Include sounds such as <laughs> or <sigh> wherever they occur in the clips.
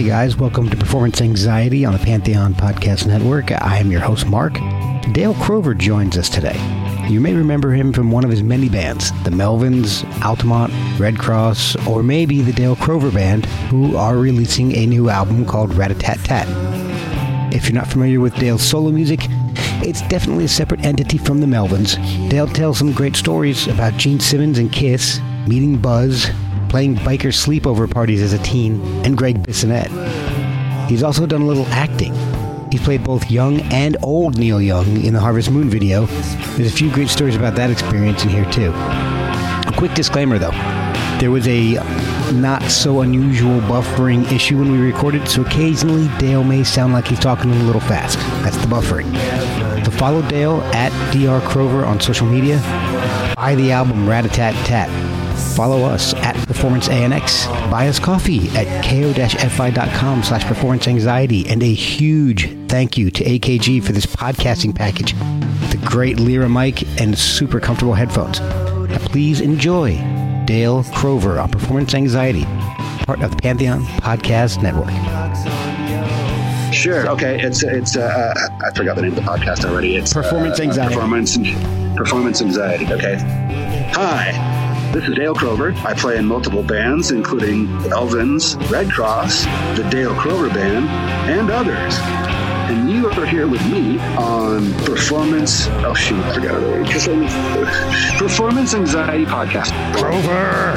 Hey guys, welcome to Performance Anxiety on the Pantheon Podcast Network. I am your host, Mark. Dale Crover joins us today. You may remember him from one of his many bands, the Melvins, Altamont, Red Cross, or maybe the Dale Crover Band, who are releasing a new album called Rat-a-tat-tat. If you're not familiar with Dale's solo music, it's definitely a separate entity from the Melvins. Dale tells some great stories about Gene Simmons and Kiss, meeting Buzz, playing biker sleepover parties as a teen, and Gregg Bissonette. He's also done a little acting. He's played both young and old Neil Young in the Harvest Moon video. There's a few great stories about that experience in here, too. A quick disclaimer, though. There was a not so unusual buffering issue when we recorded, so occasionally Dale may sound like he's talking a little fast. That's the buffering. So follow Dale at Dr. Crover on social media. Buy the album Rat-a-tat-tat. Follow us at Performance ANX. Buy us coffee at ko-fi.com slash performance anxiety. And a huge thank you to AKG for this podcasting package. The great Lyra mic and super comfortable headphones. Now please enjoy Dale Crover on Performance Anxiety, part of the Pantheon Podcast Network. Sure. Okay. It's it's uh, I forgot the name of the podcast already. It's Performance uh, Anxiety. Performance Performance Anxiety. Okay. Hi. This is Dale Crover. I play in multiple bands, including Melvins, Red Cross, the Dale Crover Band, and others. And you are here with me on Performance. Oh shoot, I forgot it. Performance Anxiety Podcast. Crover!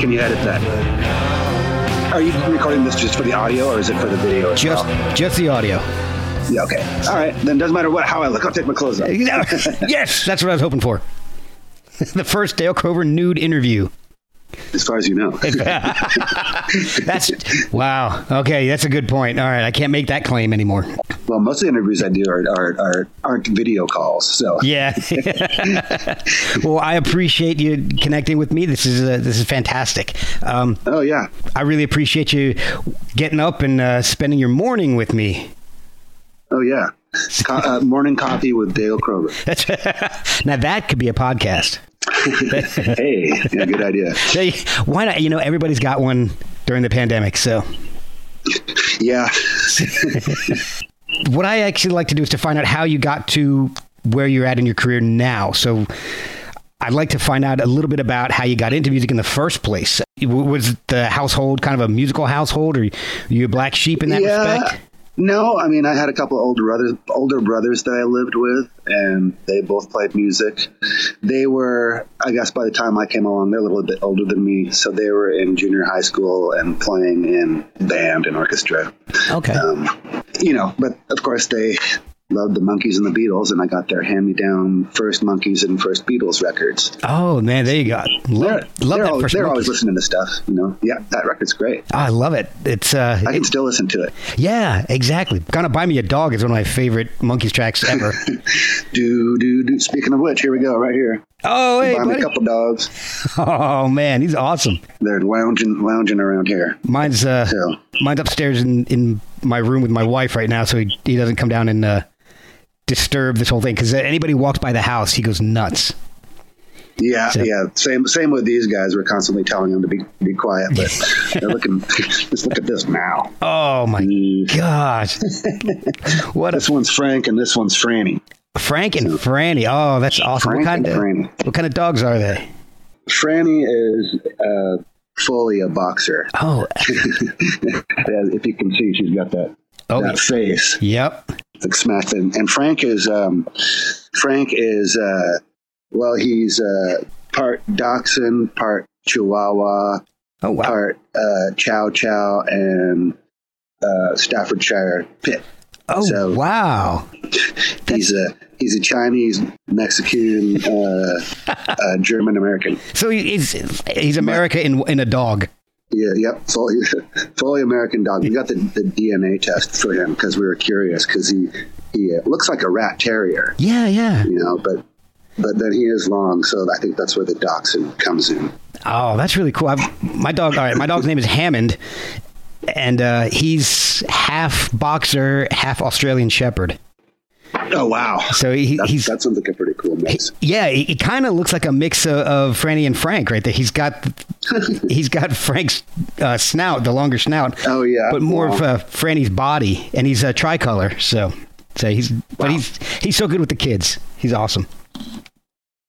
Can you edit that? Are you recording this just for the audio, or is it for the video as Just, well? just the audio. Yeah, okay. All right. Then doesn't matter what how I look. I'll take my clothes off. <laughs> yes, that's what I was hoping for. <laughs> the first Dale Crover nude interview. As far as you know. <laughs> That's wow. Okay, that's a good point. All right, I can't make that claim anymore. well, most of the interviews I do are, are, are aren't video calls. So Yeah. <laughs> well, I appreciate you connecting with me. This is uh, this is fantastic. Um, Oh yeah. I really appreciate you getting up and uh, spending your morning with me. Oh yeah. Co- uh, morning coffee with Dale Crover. <laughs> That's now that could be a podcast. <laughs> Hey, yeah, good idea. Hey, why not? You know, everybody's got one during the pandemic. So, Yeah. <laughs> what I actually like to do is to find out how you got to where you're at in your career now. So, I'd like to find out a little bit about how you got into music in the first place. Was the household kind of a musical household, or you a black sheep in that yeah. respect? No, I mean I had a couple of older brothers, older brothers that I lived with, and they both played music. They were, I guess, by the time I came along, they're a little bit older than me, so they were in junior high school and playing in band and orchestra. Okay. um, you know, but of course they loved the Monkees and the Beatles, and I got their hand-me-down first Monkees and first Beatles records. oh man, there you go. They're, Love, love they're, that al- first they're always listening to stuff, you know. Yeah, that record's great. Oh, I love it. It's uh, I can it- still listen to it. yeah, exactly. Gonna buy me a dog is one of my favorite Monkees tracks ever. <laughs> Do do do. Speaking of which, here we go, right here. oh, hey, Buy me a couple dogs. <laughs> Oh man, he's awesome. They're lounging lounging around here. Mine's uh, So mine's upstairs in, in my room with my wife right now, so he, he doesn't come down and uh, disturb this whole thing. Because anybody walks by the house, he goes nuts. Yeah, so. yeah. Same same with these guys. We're constantly telling them to be be quiet, but <laughs> they're looking. just look at this now. Oh my mm. gosh! <laughs> what? This a, one's Frank, and this one's Franny. Frank and so, Franny. Oh, that's awesome. Frank what kind of Franny. what kind of dogs are they? Franny is uh, fully a boxer. Oh, <laughs> if you can see, she's got that oh, that face. Yep. Smashed. And, and Frank is um, Frank is. Uh, well, he's uh, part Dachshund, part Chihuahua, oh, wow. part uh, Chow Chow, and uh, Staffordshire Pit. Oh so wow! He's a he's a Chinese, Mexican, uh, <laughs> uh, German American. So he's he's America in in a dog. Yeah, yep, fully fully <laughs> American dog. We got the, the DNA test for him because we were curious because he he uh, looks like a rat terrier. Yeah, yeah. You know, but but then he is long, so I think that's where the dachshund comes in. Oh, that's really cool. I've, my dog, all right, my dog's name is Hammond, and uh, he's half boxer, half Australian Shepherd. Oh wow! So he, that, he's that sounds like a pretty cool mix. He, yeah, he, he kind of looks like a mix of, of, Franny and Frank right there. He's got <laughs> he's got Frank's uh, snout, the longer snout. Oh yeah, but more wow. of uh, Franny's body, and he's a tricolor. So so he's wow. but he's he's so good with the kids. He's awesome.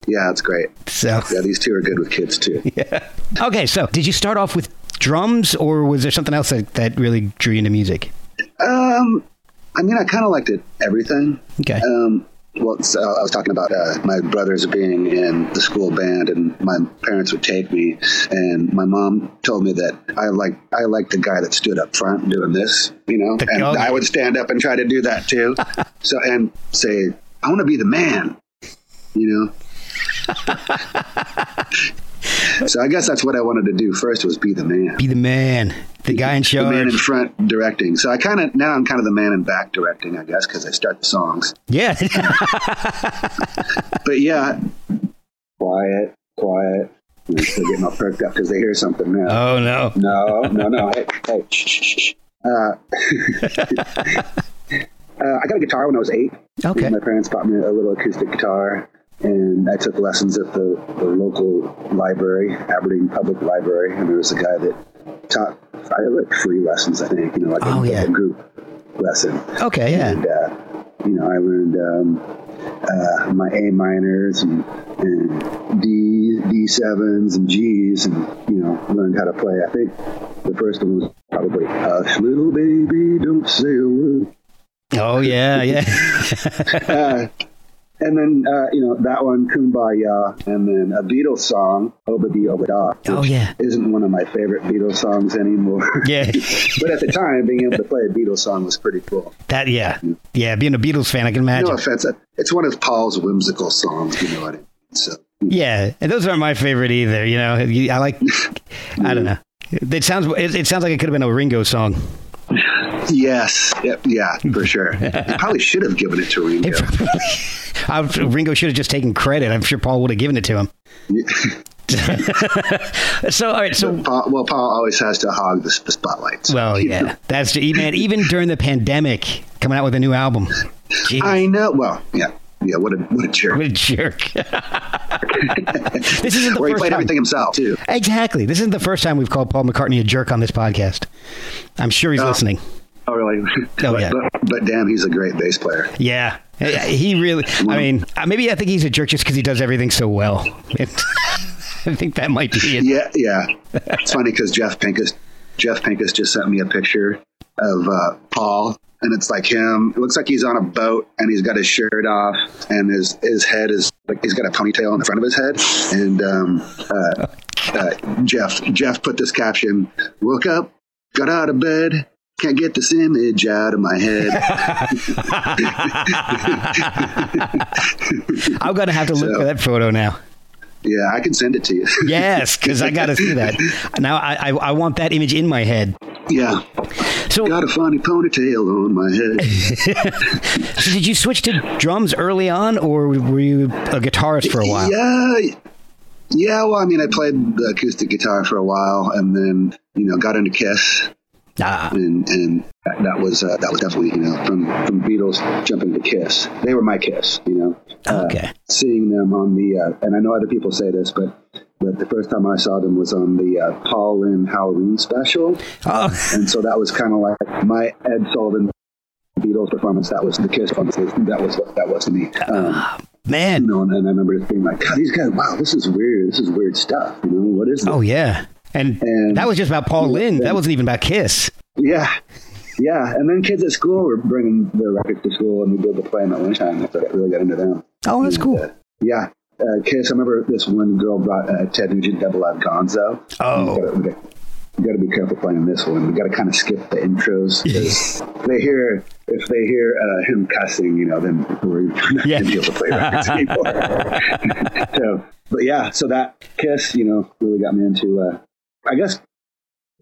Yeah, that's great. So yeah, these two are good with kids too. <laughs> Yeah. Okay, so did you start off with drums, or was there something else that, that really drew you into music? Um, I mean, I kind of liked it everything. Okay. Um, well, so I was talking about uh, my brothers being in the school band, and my parents would take me. And my mom told me that I like I like the guy that stood up front doing this, you know. The and I would stand up and try to do that too. <laughs> so and say, I want to be the man, you know. <laughs> so I guess that's what I wanted to do first was be the man. Be the man. The guy in charge. The man in front directing. So I kind of, now I'm kind of the man in back directing, I guess, because I start the songs. Yeah. <laughs> but yeah, quiet, quiet. They're getting all perked up because they hear something now. Oh, no. No, no, no. Hey, hey, shh, shh, shh. Uh, <laughs> <laughs> uh, I got a guitar when I was eight. Okay. My parents bought me a little acoustic guitar and I took lessons at the, the local library, Aberdeen Public Library, and there was a guy that taught I like free lessons, I think, you know, like, oh, a, yeah. a group lesson. Okay, yeah. And, uh, you know, I learned um, uh, my A minors and, and D D sevens and G's, and you know, learned how to play. I think the first one was probably "Hush, little baby, don't say a word." Oh yeah, yeah. <laughs> uh, and then, uh, you know, that one, Kumbaya, and then a Beatles song, Ob-La-Di, Ob-La-Da. Oh, yeah. Isn't one of my favorite Beatles songs anymore. <laughs> Yeah. <laughs> but at the time, being able to play a Beatles song was pretty cool. That, yeah. Yeah, being a Beatles fan, I can imagine. No offense. It's one of Paul's whimsical songs, you know what I mean? So. Yeah, and those aren't my favorite either. You know, I like, I don't <laughs> know. It sounds, it, it sounds like it could have been a Ringo song. Yes. Yeah, yeah for sure. he probably should have given it to Ringo. Ringo should have just taken credit. I'm sure Paul would have given it to him. <laughs> so all right, so Paul, well, Paul always has to hog the, the spotlight. So. Well, yeah, that's man. Even during the pandemic, coming out with a new album. Jeez. I know. Well, yeah. Yeah, what a what a jerk! What a jerk! <laughs> this isn't the Where first he played time. everything himself too. Exactly. This isn't the first time we've called Paul McCartney a jerk on this podcast. I'm sure he's oh. listening. Oh, really? Oh, <laughs> but, yeah. But, but, damn, he's a great bass player. Yeah. He really, I mean, uh, maybe I think he's a jerk just because he does everything so well. <laughs> I think that might be it. Yeah, yeah. It's funny because Jeff Pincus, Jeff Pincus just sent me a picture of uh, Paul, and it's like him. It looks like he's on a boat, and he's got his shirt off, and his his head is like he's got a ponytail in the front of his head. And um, uh, uh Jeff Jeff put this caption: "Woke up, got out of bed, can't get this image out of my head. <laughs> I'm to have to look so, for that photo now. Yeah, I can send it to you. <laughs> yes, because I got to see that. Now I, I, I want that image in my head. Yeah. So got a funny ponytail on my head. <laughs> so did you switch to drums early on, or were you a guitarist for a while? Yeah. Yeah, well, I mean, I played the acoustic guitar for a while, and then you know got into Kiss, Ah. And, and that, that was uh, that was definitely you know from from Beatles jumping to Kiss. They were my Kiss, you know. uh, Okay. seeing them on the, uh, and I know other people say this, but but the first time I saw them was on the uh, Paul Lynde Halloween special, Oh, and so that was kind of like my Ed Sullivan Beatles performance. That was the Kiss performance. That was what that was to me. Um, you man. know, and, and I remember just being like, God, these guys, wow, this is weird. This is weird stuff. You know, what is this? Oh, yeah. And, And- that was just about Paul Lynde. That wasn't even about Kiss. Yeah. Yeah. And then kids at school were bringing their records to school and we did the play them at lunchtime. So I really got into them. Oh, that's cool. Uh, yeah. Uh, Kiss, I remember this one girl brought uh, Ted Nugent Double Live Gonzo. Oh. We gotta, gotta, be careful playing this one. We gotta kind of skip the intros. 'cause <laughs> they hear, if they hear uh, him cussing, you know, then we're not Yeah. going to be able to play records anymore. <laughs> so, but yeah, so that Kiss, you know, really got me into, uh, I guess,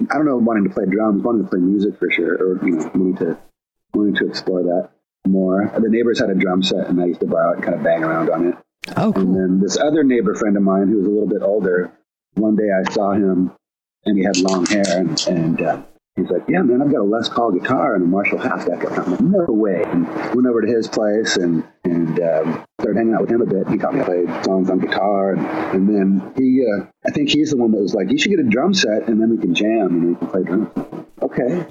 I don't know, wanting to play drums, wanting to play music for sure, or, you know, wanting to, wanting to explore that more. The neighbors had a drum set and I used to borrow it and kind of bang around on it. Oh, And then this other neighbor friend of mine who was a little bit older, one day I saw him and he had long hair and, and uh, he's like, yeah, man, I've got a Les Paul guitar and a Marshall half stack. I'm like, no way. And went over to his place and, and um, started hanging out with him a bit. He taught me how to play songs on guitar. And, and then he, uh, I think he's the one that was like, you should get a drum set and then we can jam and we can play drums. Okay.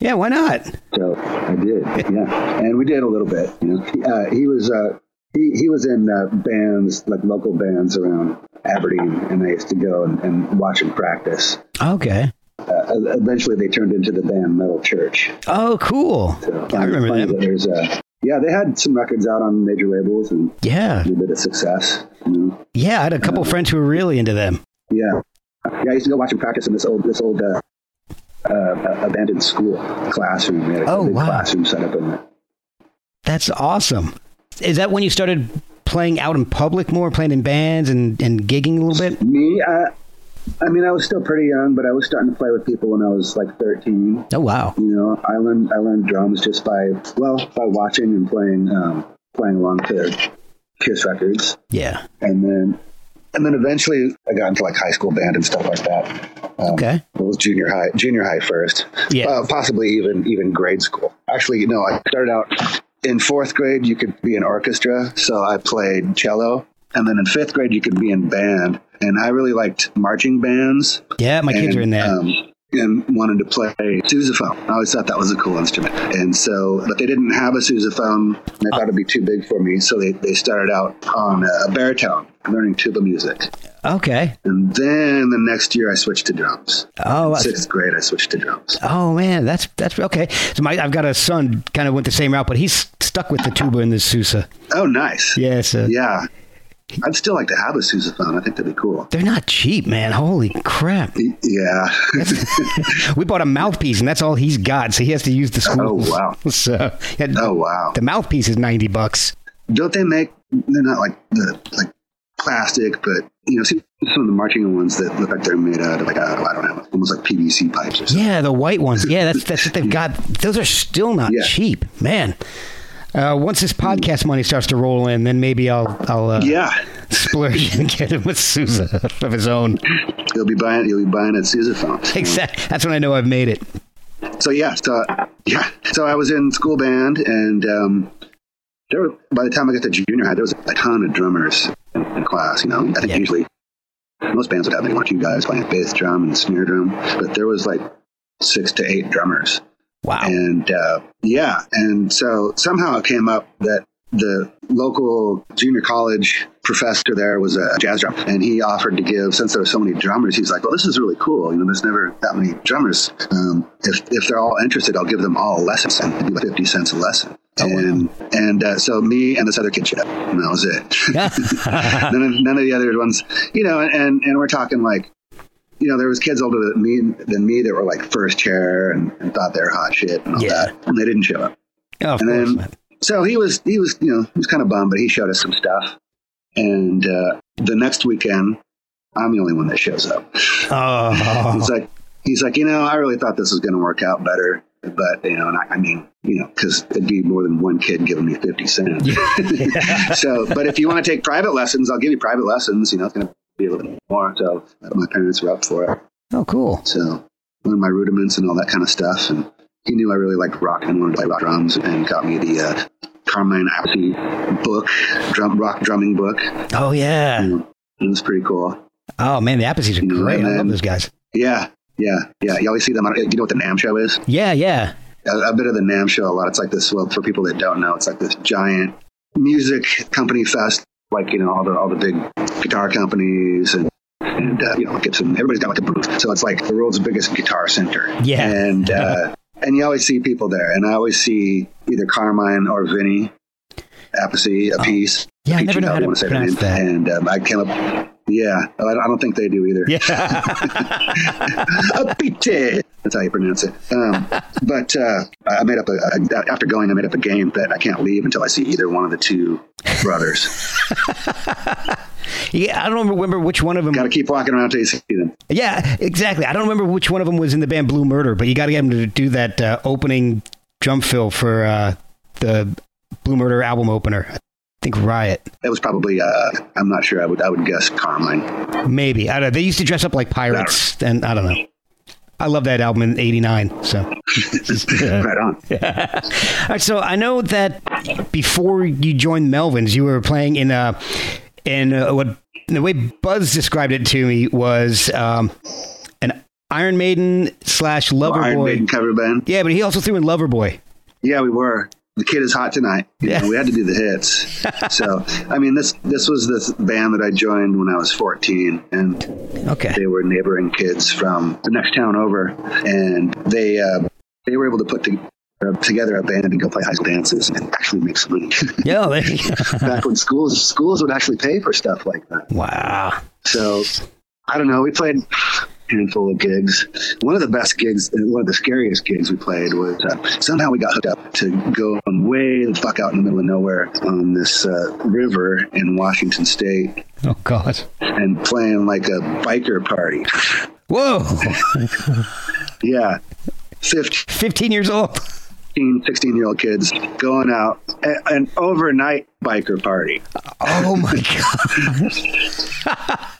Yeah, why not? So I did, yeah, and we did a little bit. You know, he, uh, he was uh, he he was in uh, bands like local bands around Aberdeen, and I used to go and, and watch him practice. Okay. Uh, eventually, they turned into the band Metal Church. Oh, cool. So I remember them. that There's uh, yeah, they had some records out on major labels and Yeah. a bit of success. You know? Yeah, I had a couple friends who were really into them. Yeah, yeah. I used to go watch him practice in this old this old uh, uh, abandoned school classroom. We had a Oh, big wow. classroom set up in there. That's awesome. Is that when you started playing out in public more, playing in bands and, and gigging a little bit? Me, uh, I mean, I was still pretty young, but I was starting to play with people when I was like 13. Oh, wow. You know, I learned I learned drums just by well by watching and playing um, playing along to Kiss records, Yeah. and then and then eventually I got into like high school band and stuff like that. Um, Okay. It was junior high, junior high first. Yeah. Uh, possibly even even grade school. Actually, know, I started out in fourth grade. You could be in orchestra, so I played cello, and then in fifth grade you could be in band. And I really liked marching bands. Yeah, my kids and, are in that. Um, and wanted to play sousaphone. I always thought that was a cool instrument. And so, but they didn't have a sousaphone. And they thought it'd be too big for me. So they, they started out on a baritone, learning tuba music. okay. And then the next year I switched to drums. Oh, I- Sixth grade, I switched to drums. oh man, that's that's okay. So my I've got a son kind of went the same route, but he's stuck with the tuba and the Sousa. Oh, nice. Yeah, so Yeah. I'd still like to have a sousaphone. I think that'd be cool. they're not cheap, man. Holy crap! Yeah. <laughs> We bought a mouthpiece, and that's all he's got, so he has to use the school. Oh, wow. <laughs> So yeah, oh, wow. the mouthpiece is ninety bucks. Don't they make, they're not like the, like plastic, but, you know, see some of the marching ones that look like they're made out of like, I don't know, almost like PVC pipes or something. Yeah, the white ones. Yeah, that's that's what they've got. Those are still not Yeah. cheap, man. Uh, once this podcast money starts to roll in, then maybe I'll I'll uh, Yeah. splurge <laughs> and get him with Sousa of his own. He'll be buying, He'll be buying a sousaphone. Exactly. That's when I know I've made it. So yeah, so yeah, so I was in school band, and um, there were, by the time I got to junior high, there was a ton of drummers in, in class. You know, I think Yeah. usually most bands would have maybe one or two guys playing bass drum and snare drum, but there was like six to eight drummers, Wow. and uh, yeah, and so somehow it came up that the local junior college professor there was a jazz drummer, and he offered to give since there were so many drummers. He's like, "Well, this is really cool. You know, there's never that many drummers. Um, if if they're all interested, I'll give them all a lesson. It'd be like fifty cents a lesson." and and uh, so me and this other kid showed up, and that was it. <laughs> <laughs> none, of, none of the other ones, you know, and and we're talking like you know, there was kids older than me than me that were like first chair and, and thought they were hot shit and all Yeah. that, and they didn't show up. Oh, of and course. then- man. So he was he was you know he was kind of bummed, but he showed us some stuff. And uh, the next weekend, I'm the only one that shows up. Oh, He's like he's like you know I really thought this was going to work out better, but you know, and I, I mean you know because it'd be more than one kid giving me fifty cents. <laughs> <laughs> so, but if you want to take private lessons, I'll give you private lessons. You know, it's going to be a little more. So my parents were up for it. oh, cool. So learned my rudiments and all that kind of stuff. And he knew I really liked rock and wanted to play rock drums and got me the uh, Carmine Appice book, drum rock drumming book. Oh yeah. Know, it was pretty cool. Oh man, the Appices are You know, great. I love those guys. Yeah, yeah, yeah. You always see them. On, do you know what the NAMM show is? Yeah, yeah. a, a bit of the NAMM show a lot. It's like this. Well, for people that don't know, it's like this giant music company fest. Like you know, all the all the big guitar companies and and uh, you know, Gibson. Everybody's got like a booth. So it's like the world's biggest guitar center. Yeah. and <laughs> uh, and you always see people there, and I always see either Carmine or Vinny Appice, a piece. Oh. Yeah, I never know how to wanna say their pronounce name. that. And um, I came up. Yeah, I I don't think they do either. Yeah. <laughs> Apite. That's how you pronounce it. Um, but uh, I made up a, a after going, I made up a game that I can't leave until I see either one of the two brothers. <laughs> yeah, I don't remember which one of them. Got to keep walking around until you see them. Yeah, exactly. I don't remember which one of them was in the band Blue Murder, but you got to get him to do that uh, opening drum fill for uh, the Blue Murder album opener. I think Riot, It was probably uh, I'm not sure. I would I would guess Carmine. maybe. I don't know. They used to dress up like pirates, and I don't know. I love that album in '89. So, <laughs> Right on. <laughs> all right. So I know that before you joined Melvins, you were playing in uh in uh, what the way Buzz described it to me was um, an Iron Maiden slash Lover Iron Maiden cover band. Yeah, but he also threw in Loverboy. Yeah, we were. The kid is hot tonight. Yeah. know, we had to do the hits. so, I mean, this this was the band that I joined when I was 14, and Okay. they were neighboring kids from the next town over, and they uh, they were able to put to, uh, together a band and go play high school dances and actually make some money. <laughs> Yeah. <laughs> Back when schools schools would actually pay for stuff like that. wow. So I don't know. We played handful of gigs. One of the best gigs, one of the scariest gigs we played was uh, somehow we got hooked up to go way the fuck out in the middle of nowhere on this uh, river in Washington State Oh God. and playing like a biker party. Whoa. <laughs> Yeah. 15, 15 years old. 16 year old kids going out an overnight biker party. Oh my God. <laughs>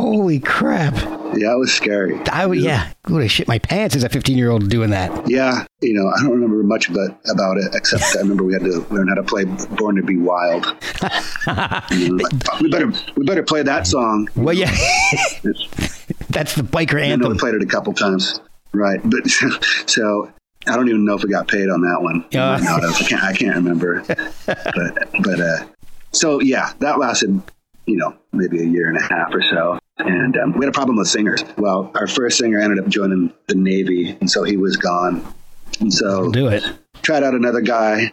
Holy crap. Yeah, it was scary. I would, yeah, would have shit my pants as a 15 year old doing that. Yeah, you know, I don't remember much about about it except I remember we had to learn how to play "Born to Be Wild." You know, like, we better we better play that song. Well, yeah, <laughs> that's the biker I know we played it a couple times, right? But <laughs> so I don't even know if we got paid on that one. We Yeah. might not have. I can't I can't remember. <laughs> but but uh, so yeah, that lasted you know maybe a year and a half or so. And um, we had a problem with singers. Well, our first singer ended up joining the Navy, and so he was gone. And so Do it. tried out another guy.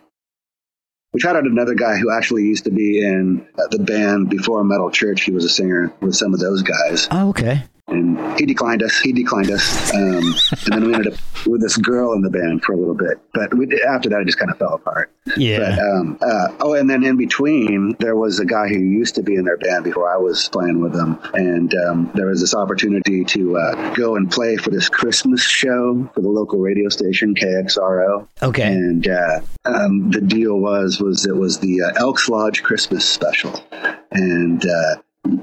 We tried out another guy who actually used to be in uh, the band before Metal Church. He was a singer with some of those guys, Oh, okay. And he declined us. He declined us, um, and then we ended up with this girl in the band for a little bit. But we, after that, it just kind of fell apart. Yeah. But, um, uh, oh, and then in between, there was a guy who used to be in their band before I was playing with them, and um, there was this opportunity to uh, go and play for this Christmas show for the local radio station KXRO. Okay. And uh, um, the deal was was it was the uh, Elks Lodge Christmas special, and uh,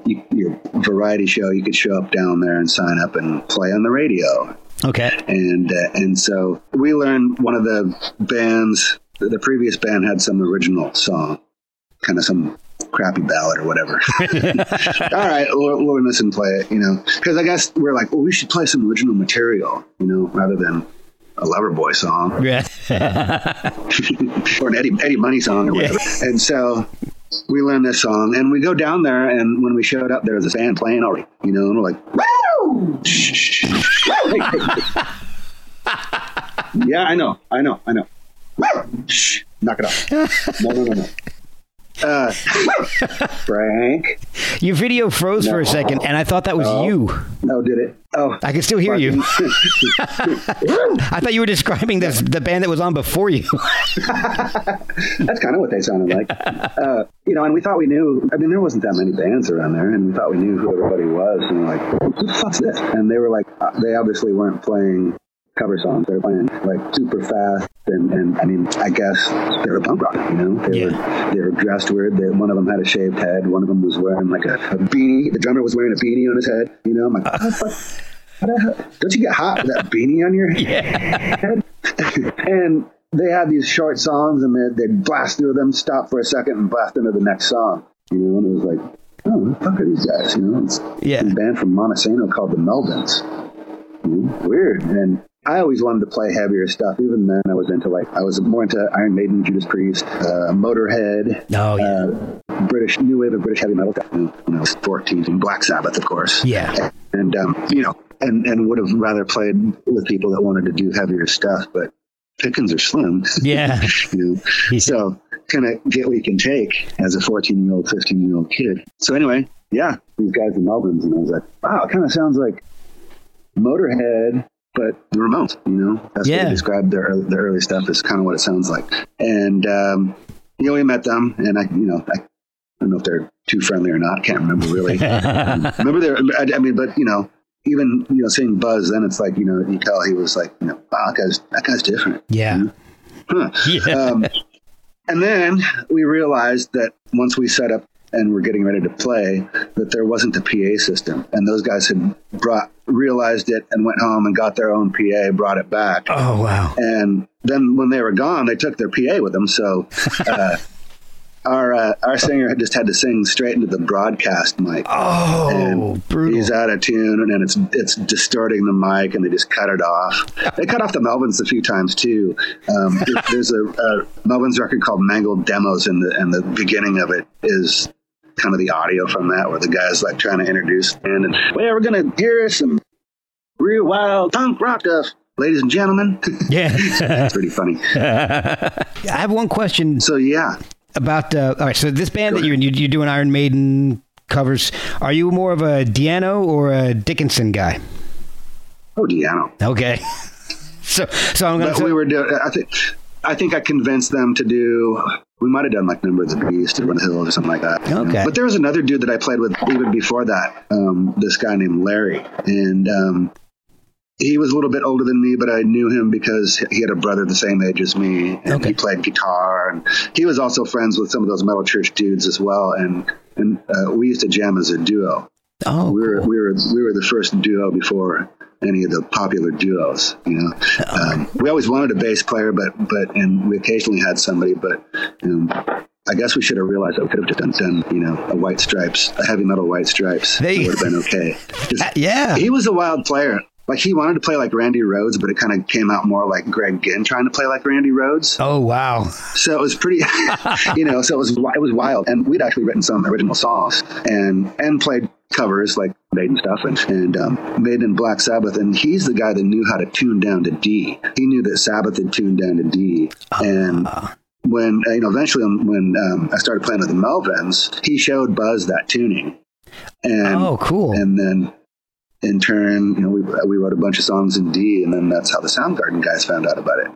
you, your variety show. You could show up down there and sign up and play on the radio Okay. and uh, and so we learned one of the bands the previous band had some original song kind of some crappy ballad or whatever <laughs> <laughs> all right we'll, we'll and play it you know because i guess we're like well we should play some original material you know rather than a Loverboy song <laughs> Yeah. <laughs> or an Eddie, Eddie Money song or whatever. And so we learned this song and we go down there and when we showed up there was a band playing already, you know, and we're like, Woo! <laughs> Yeah, I know, I know, I know. Knock it off. No, no, no, no. Uh, <laughs> Frank. Your video froze for a second, and I thought that was you. Oh, did it? Oh, I can still hear you. <laughs> <laughs> I thought you were describing this, the band that was on before you. That's kind of what they sounded like. Uh, you know, and we thought we knew. I mean, there wasn't that many bands around there, and we thought we knew who everybody was. And we're like, "Who the fuck's this?" And they were like, uh, they obviously weren't playing cover songs. They were playing like super fast, and, and I mean, I guess they were punk rock. You know, they Yeah. were they were dressed weird. They, one of them had a shaved head. One of them was wearing like a, a beanie. The drummer was wearing a beanie on his head. You know, I'm like, what the fuck? What the hell? Don't you get hot with that <laughs> beanie on your head? <laughs> and they had these short songs and they'd, they'd blast through them, stop for a second, and blast into the next song. You know, and it was like, oh, who the fuck are these guys? You know, it's Yeah. a band from Montesano called the Melvins. You hmm? know, weird. And I always wanted to play heavier stuff. Even then, I was into like I was more into Iron Maiden, Judas Priest, uh, Motorhead, Oh, yeah. uh, British new wave of British heavy metal I was 14, and Black Sabbath, of course Yeah. and um, you know, and and would have rather played with people that wanted to do heavier stuff, but pickings are slim. Yeah. <laughs> you know? So kind of get what you can take as a 14 year old, 15 year old kid. So anyway, yeah, these guys in Melvins, and I was like, wow, it kind of sounds like Motorhead, but the Ramones. You know, that's what they described their early, their early stuff is kind of what it sounds like. And um, you know, we met them, and I, you know, I, I don't know if they're too friendly or not. Can't remember really. <laughs> remember there? I, I mean, but you know, even you know, seeing Buzz, then it's like you know, you tell he was like, you know, wow, that guy's that guy's different. Yeah. Huh. <laughs> Yeah. Um, and then we realized that once we set up and we were getting ready to play, that there wasn't a PA system, and those guys had brought realized it and went home and got their own PA, brought it back, Oh, wow. and then when they were gone, they took their PA with them. So. <laughs> Uh, Our uh, our singer had just had to sing straight into the broadcast mic. Oh, And brutal. He's out of tune, and it's it's distorting the mic, and they just cut it off. They cut off the Melvins a few times too. Um, there- <laughs> there's a, a Melvins record called Mangled Demos, and the and the beginning of it is kind of the audio from that, where the guy's like trying to introduce band, and well, we're gonna hear some real wild punk rock stuff, ladies and gentlemen. <laughs> Yeah. it's pretty funny. <laughs> I have one question So yeah, about. Uh, all right, so this band that you're in, you, you're doing Iron Maiden covers. Are you more of a Di'Anno or a Dickinson guy? oh Di'Anno. Okay. <laughs> So, so I'm gonna. But we were doing. I think. I think I convinced them to do. We might have done like Number of the Beast or Run the Hills or something like that. Okay. But there was another dude that I played with even before that. Um, this guy named Larry, and um, he was a little bit older than me, but I knew him because he had a brother the same age as me, and Okay. he played guitar, and he was also friends with some of those metal church dudes as well, and and uh, we used to jam as a duo. oh, We were cool. we were we were the first duo before any of the popular duos. You know, um, we always wanted a bass player, but but and we occasionally had somebody, but um, I guess we should have realized that we could have just done, done you know a White Stripes, a heavy metal White Stripes. They- would have been okay. 'Cause <laughs> yeah. he was a wild player. Like he wanted to play like Randy Rhoads, but it kind of came out more like Greg Ginn trying to play like Randy Rhoads. Oh, wow. So it was pretty, <laughs> you know. So it was it was wild, and we'd actually written some original songs and and played covers like Maiden stuff and and um, Maiden Black Sabbath. And he's the guy that knew how to tune down to D. He knew that Sabbath had tuned down to D, and when you know eventually when um, I started playing with the Melvins, he showed Buzz that tuning, and Oh, cool. and then in turn, you know, we we wrote a bunch of songs in D, and then that's how the Soundgarden guys found out about it.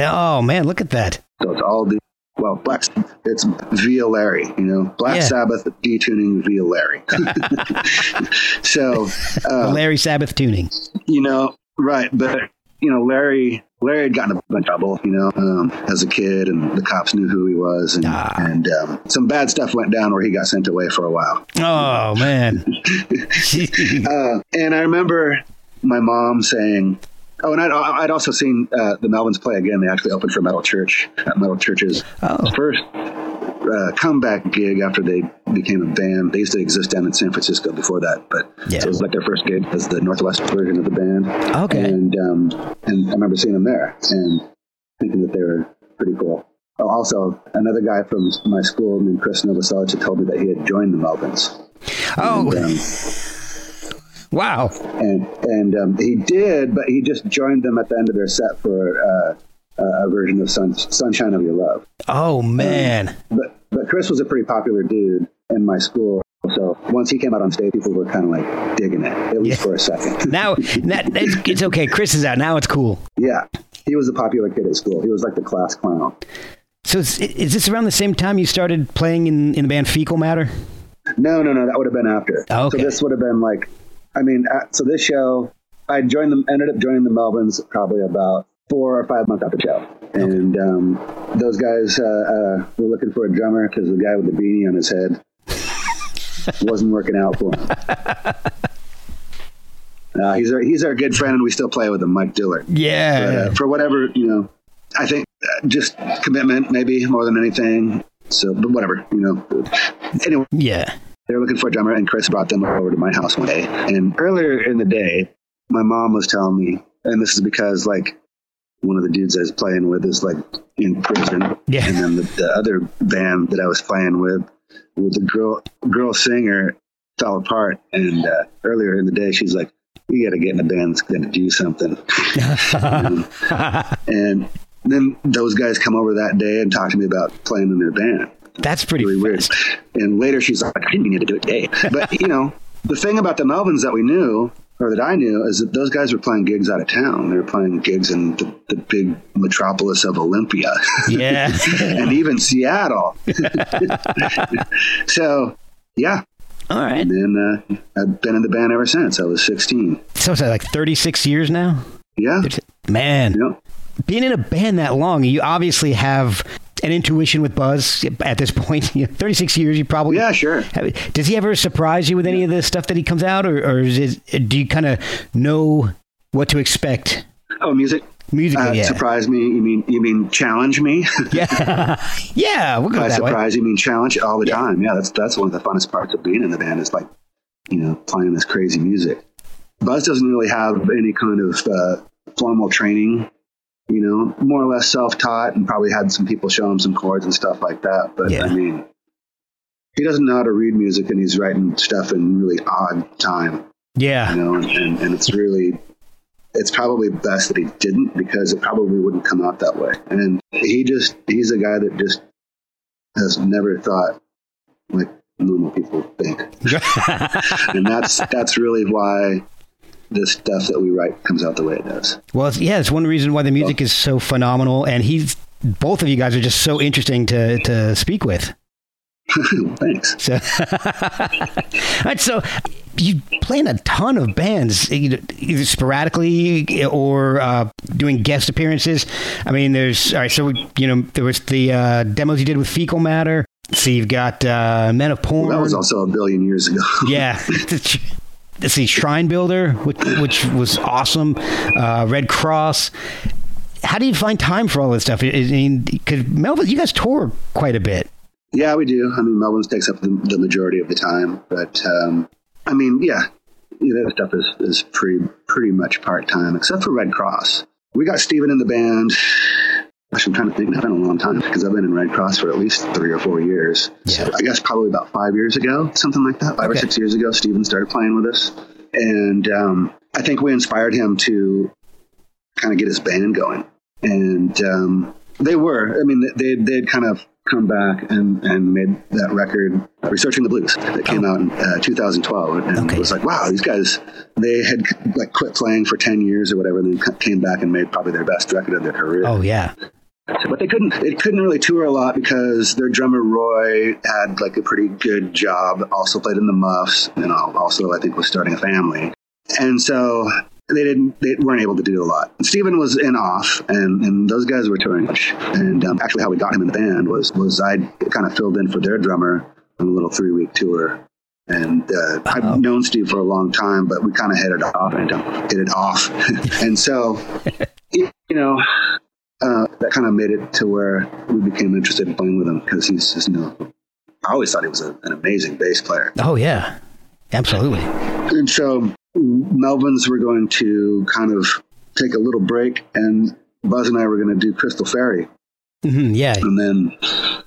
Oh, man, look at that. So it's all the well, Black. It's via Larry, you know, Black Yeah. Sabbath detuning via Larry. <laughs> <laughs> so, uh, Larry Sabbath tuning. you know, right, but you know, Larry. Larry had gotten a bunch of trouble, you know, um, as a kid, and the cops knew who he was, and, Ah. and um, some bad stuff went down where he got sent away for a while. Oh, man. <laughs> Uh, and I remember my mom saying, "Oh, and I'd, I'd also seen uh, the Melvins play again. They actually opened for Metal Church at Metal Church's Oh. first uh, comeback gig after they became a band. They used to exist down in San Francisco before that, but Yeah. so it was like their first gig as the Northwest version of the band. Okay. and um, and I remember seeing them there and thinking that they were pretty cool. Oh, also, another guy from my school named Chris Novoselic told me that he had joined the Melvins. oh, And, um, wow. and and um, he did, but he just joined them at the end of their set for uh, a version of Sun, "Sunshine of Your Love." Oh, man. But but Chris was a pretty popular dude in my school, so once he came out on stage, people were kind of like digging it, at least Yeah. for a second. <laughs> Now, it's, it's okay. Chris is out. Now it's cool. yeah, he was a popular kid at school. He was like the class clown. So is, is this around the same time you started playing in, in the band Fecal Matter? No, no, no, that would have been after. Oh, okay. So this would have been like, I mean, so this show, I joined them, ended up joining the Melvins probably about four or five months after the show. And um, those guys uh, uh, were looking for a drummer because the guy with the beanie on his head <laughs> wasn't working out for him. Uh, he's our he's our good friend, and we still play with him, Mike Dillard. But, Yeah. uh, for whatever you know, I think uh, just commitment, maybe more than anything. So, but whatever, you know. Anyway, Yeah. they were looking for a drummer, and Chris brought them over to my house one day. And earlier in the day, my mom was telling me, and this is because like one of the dudes I was playing with is like in prison, Yeah. and then the, the other band that I was playing with, with the girl girl singer, fell apart. And uh, earlier in the day, she's like, "You got to get in a band that's going to do something." <laughs> and then those guys come over that day and talk to me about playing in their band That's pretty really weird. And later she's like, I didn't need to do it today. But, you know, the thing about the Melvins that we knew, or that I knew, is that those guys were playing gigs out of town. They were playing gigs in the, the big metropolis of Olympia Yeah. <laughs> and even Seattle. <laughs> so, yeah. All right. And then uh, I've been in the band ever since. I was 16. So it's like 36 years now? Yeah. Man, being in a band that long, you obviously have an intuition with Buzz at this point. <laughs> You know, 36 years, you probably. Yeah, sure. have- Does he ever surprise you with any of the stuff that he comes out, or, or is it, do you kind of know what to expect Oh, music. Music. Uh, yeah. Surprise me. You mean you mean challenge me? <laughs> yeah, <laughs> yeah, we'll go By that way. surprise, you mean challenge all the time. Yeah, that's that's one of the funnest parts of being in the band is like, you know, playing this crazy music. Buzz doesn't really have any kind of uh, formal training. You know, more or less self-taught, and probably had some people show him some chords and stuff like that. But Yeah. I mean, he doesn't know how to read music, and he's writing stuff in really odd time. Yeah, You know, and, and, and it's really it's probably best that he didn't because it probably wouldn't come out that way. And he just he's a guy that just has never thought like normal people think. <laughs> and that's that's really why this stuff that we write comes out the way it does. well, it's, yeah, it's one reason why the music is so phenomenal, and he's both of you guys are just so interesting to to speak with. <laughs> Thanks. So, <laughs> right, so you play in a ton of bands, either, sporadically or uh, doing guest appearances. I mean, there's all right. So you know, there was the uh, demos you did with Fecal Matter. So you've got uh, Men of Porn. That was also a billion years ago. yeah. <laughs> Let's see, Shrinebuilder, which, which was awesome. Uh, Red Cross. How do you find time for all this stuff? I mean, because Melvin, you guys tour quite a bit. Yeah, we do. I mean, Melvins takes up the, the majority of the time, but um, I mean, yeah, yeah, that stuff is, is pretty pretty much part time, except for Red Cross. We got Steven in the band. I'm trying to think. It's been a long time because I've been in Red Cross for at least three or four years. So Yeah. I guess probably about five years ago, something like that. Five or six years ago, Steven started playing with us, and um, I think we inspired him to kind of get his band going. And um, they were. I mean, they they'd kind of come back and, and made that record, Researching the Blues, that came out in uh, 2012. And Okay. it was like, wow, these guys, they had like quit playing for 10 years or whatever, and then came back and made probably their best record of their career. Oh yeah. But they couldn't, they couldn't really tour a lot because their drummer Roy had like a pretty good job, also played in the Muffs, and also I think was starting a family. And so they didn't, they weren't able to do a lot. Steven was in off, and, and those guys were touring much. And um, actually, how we got him in the band was was I kind of filled in for their drummer on a little three week tour. And uh, I've known Steve for a long time, but we kind of hit it off and hit it off. <laughs> and so, <laughs> you know, uh, that kind of made it to where we became interested in playing with him because he's just, you know, I always thought he was a, an amazing bass player. Oh yeah. Absolutely. And so Melvins were going to kind of take a little break, and Buzz and I were going to do Crystal Fairy. hmm yeah. And then,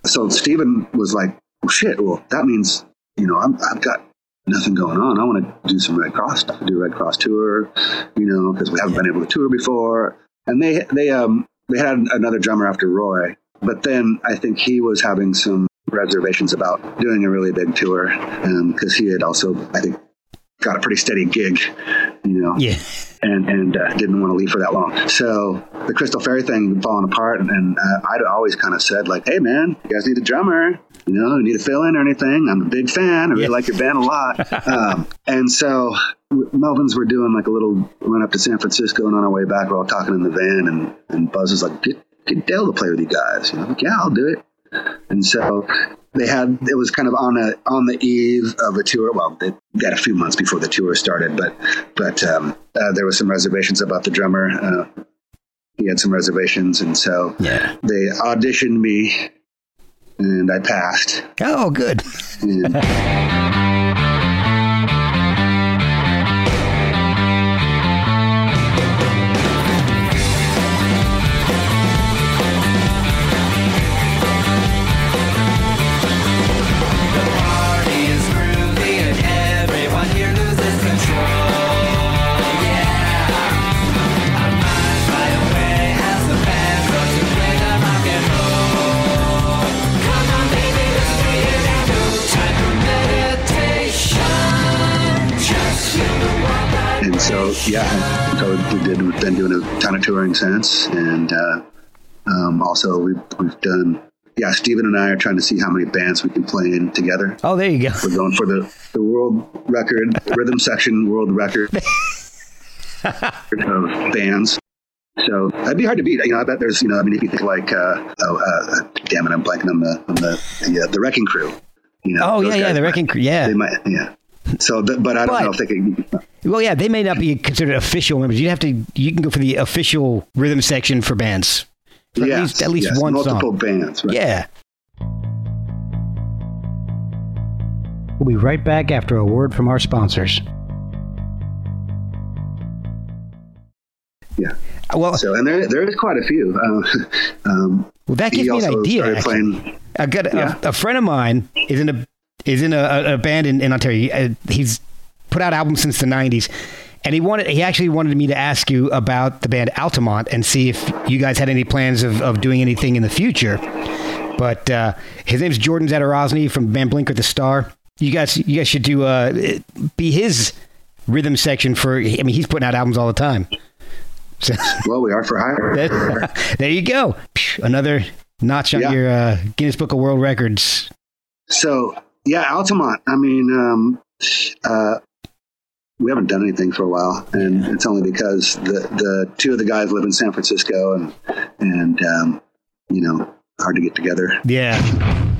so Steven was like, well, shit, well, that means, you know, I'm, I've got nothing going on. I want to do some Red Cross stuff, do a Red Cross tour, you know, because we haven't been able to tour before. And they, they, um, they had another drummer after Roy, but then I think he was having some reservations about doing a really big tour because he had also, I think, got a pretty steady gig, you know Yeah. and and uh, didn't want to leave for that long. So the Crystal Fairy thing had fallen apart, and, and uh, I'd always kind of said like, "Hey man, you guys need a drummer. You know, you need to fill in or anything. I'm a big fan. I really Yeah. like your band a lot." <laughs> um, and so Melvins were doing like a little run up to San Francisco, and on our way back, we're all talking in the van, and and Buzz was like, "Get get Dale to play with you guys." You know, like, yeah, I'll do it. And so they had it was kind of on a on the eve of a tour. Well, they got a few months before the tour started, but but um, uh, there was some reservations about the drummer, uh, he had some reservations, and so Yeah. they auditioned me, and I passed. Oh, good. Been doing a ton of touring since, and uh, um, also we've we've done. Yeah, Steven and I are trying to see how many bands we can play in together. Oh, there you go. We're going for the, the world record, rhythm section world record <laughs> of bands. So that'd be hard to beat. You know, I bet there's, you know, I mean, if you think like, uh, oh, uh, damn it, I'm blanking on the on the the, uh, the Wrecking Crew. You know, Oh, yeah, yeah, the Wrecking Crew, yeah. they might, yeah. So, but I don't But- know if they can. Well, yeah, they may not be considered official members. You have to. You can go for the official rhythm section for bands. For yes, at least at least yes, one multiple song. bands. Right? Yeah. We'll be right back after a word from our sponsors. yeah. Well, So, and there there is quite a few. Uh, <laughs> um, well that gives me an idea. actually. playing. I got a, Yeah. a friend of mine is in a is in a, a, a band in, in Ontario. Uh, He's put out albums since the '90s, and he wanted he actually wanted me to ask you about the band Altamont and see if you guys had any plans of, of doing anything in the future. But uh, his name's Jordan Zadorozny from Band Blinker the Star. You guys you guys should do uh, be his rhythm section for. I mean, he's putting out albums all the time. So <laughs> Well, we are for hire. there you go. Another notch on Yeah. your uh, Guinness Book of World Records So yeah, Altamont. I mean, um, uh, we haven't done anything for a while, and it's only because the the two of the guys live in San Francisco, and and um, you know, hard to get together. Yeah.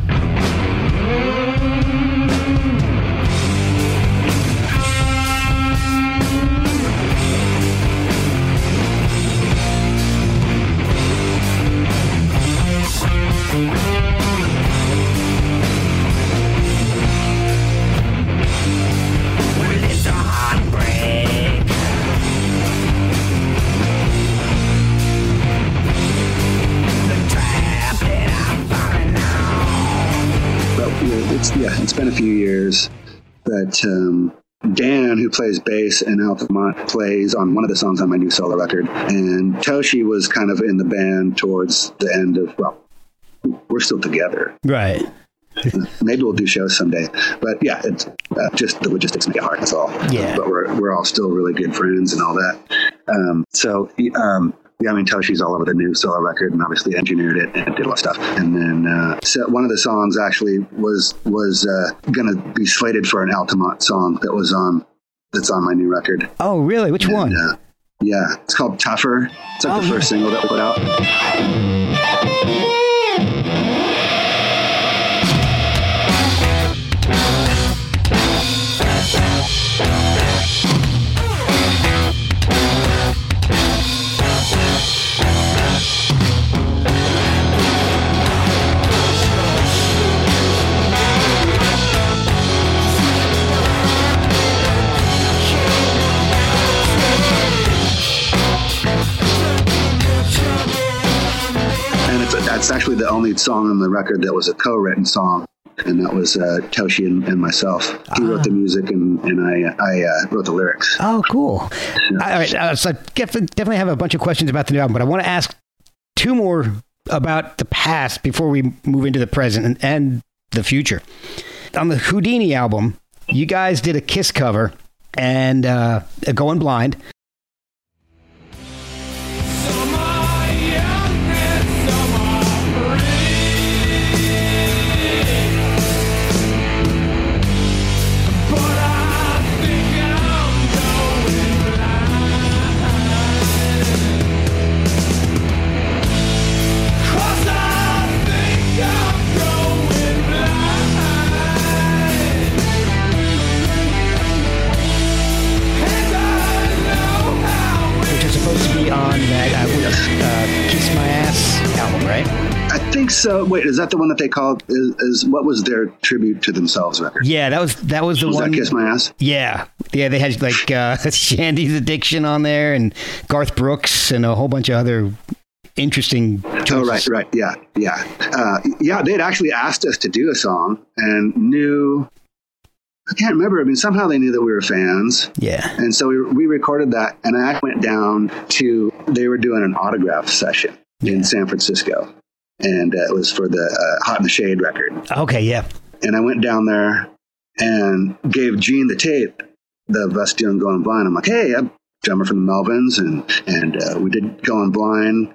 Um, Dan, who plays bass in Altamont, plays on one of the songs on my new solo record, and Toshi was kind of in the band towards the end of well. We're still together. Right. <laughs> Maybe we'll do shows someday. But yeah, it's uh, just the logistics make it hard. That's all. Yeah. But we're we're all still really good friends and all that. Um, so um, yeah, I mean Toshi's all over the new solo record and obviously engineered it and did a lot of stuff. And then uh, so one of the songs actually was was uh, gonna be slated for an Altamont song that was on that's on my new record. Oh, really? Which one? Uh, yeah, it's called Tougher. It's like Oh, the first single that we put out. That's actually the only song on the record that was a co-written song, and that was uh, Toshi and, and myself. He wrote the music, and, and I I uh, wrote the lyrics. Oh, cool. All right. Uh, so I definitely have a bunch of questions about the new album, but I want to ask two more about the past before we move into the present and, and the future. On the Houdini album, you guys did a Kiss cover and uh, Going Blind. So wait, is that the one that they called? Is, is what was their tribute to themselves record? Yeah, that was that was the Was one. that Kiss My Ass? Yeah, yeah. They had like uh, <laughs> Shandi's Addiction on there, and Garth Brooks, and a whole bunch of other interesting. Oh, right, right. Yeah, yeah. Uh, yeah, they'd actually asked us to do a song and knew, I can't remember. I mean, somehow they knew that we were fans. Yeah. And so we, we recorded that, and I went down to, they were doing an autograph session in San Francisco. And uh, it was for the uh, Hot in the Shade record. Okay. Yeah. And I went down there and gave Gene the tape the us doing Going Blind. I'm like, hey, I'm drummer from the Melvins, and, and uh, we did Going Blind.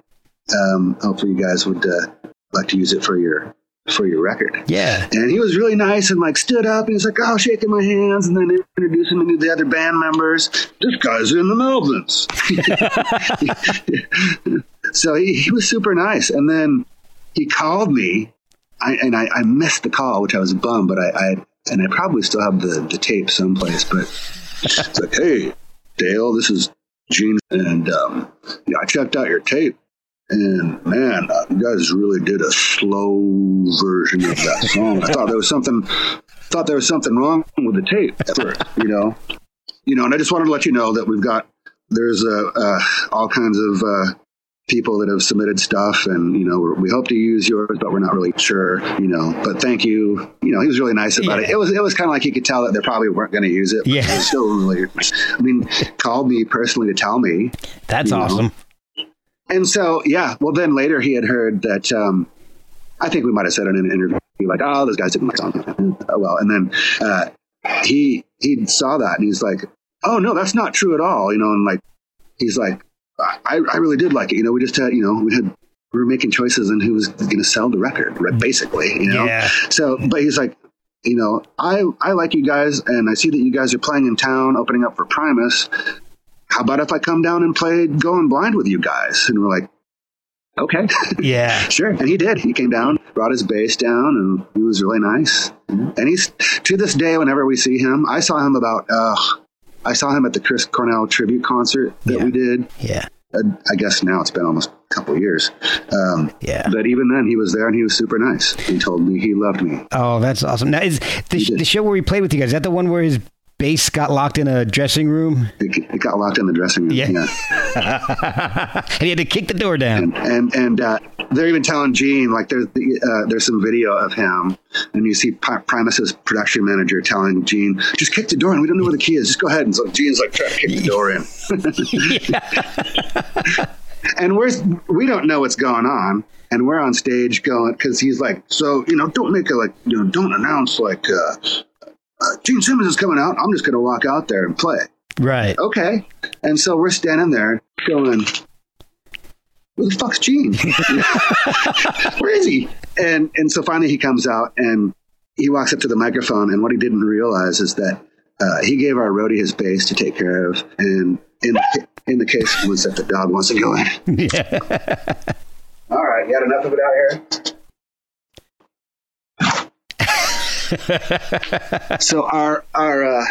Um, hopefully you guys would uh, like to use it for your for your record. Yeah. And he was really nice and like stood up and he's like, oh, shaking my hands. And then introduced him to the other band members. This guy's in the Melvins. <laughs> <laughs> so he, he was super nice. And then he called me I, and I, I missed the call, which I was bummed, but I, I and I probably still have the, the tape someplace. But it's like, hey, Dale, this is Gene. And um, yeah, I checked out your tape. And man, uh, you guys really did a slow version of that song. I thought there was something, thought there was something wrong with the tape you know, you know. And I just wanted to let you know that we've got there's uh, all kinds of uh, people that have submitted stuff, and you know, we're, we hope to use yours, but we're not really sure, you know. But thank you, you know, he was really nice about it. Yeah. It was it was kind of like you could tell that they probably weren't going to use it. Yeah. it still really. I mean, called me personally to tell me. That's You know. awesome. And so, yeah, well, then later he had heard that, um, I think we might have said in an interview, like, oh, those guys didn't like song. Oh, well. And then, uh, he, he saw that and he's like, oh, no, that's not true at all. You know, and like, he's like, I, I really did like it. You know, we just had, you know, we had, we were making choices on who was going to sell the record. Basically, you know? Yeah. So, but he's like, you know, I, I like you guys and I see that you guys are playing in town, opening up for Primus. How about if I come down and play Going Blind with you guys? And we're like, okay, <laughs> Yeah. sure. And he did. He came down, brought his bass down, and he was really nice. And he's, to this day, whenever we see him, I saw him about, uh, I saw him at the Chris Cornell tribute concert that Yeah. we did. Yeah. Uh, I guess now it's been almost a couple of years. Um, Yeah. But even then, he was there and he was super nice. He told me he loved me. Oh, that's awesome. Now, is the, the show where we played with you guys? Is that the one where his bass got locked in a dressing room? It, it got locked in the dressing room. Yeah. <laughs> and he had to kick the door down. and and uh, they're even telling Gene like there's the, uh, there's some video of him, and you see Pri- Primus's production manager telling Gene, "Just kick the door in. We don't know where the key is. Just go ahead." And so Gene's like trying to kick the <laughs> door in, <laughs> and we're we don't know what's going on, and we're on stage going because he's like, "So you know, don't make a like you know, don't announce like." Uh, uh, Gene Simmons is coming out. I'm just going to walk out there and play Right. okay. And so we're standing there going, who the fuck's Gene? Where is he? And and so finally he comes out and he walks up to the microphone and what he didn't realize is that uh, he gave our roadie his bass to take care of and in the, in the case was that the dog wants to go in. <laughs> Yeah. All right, you had enough of it out here. <laughs> so our our uh,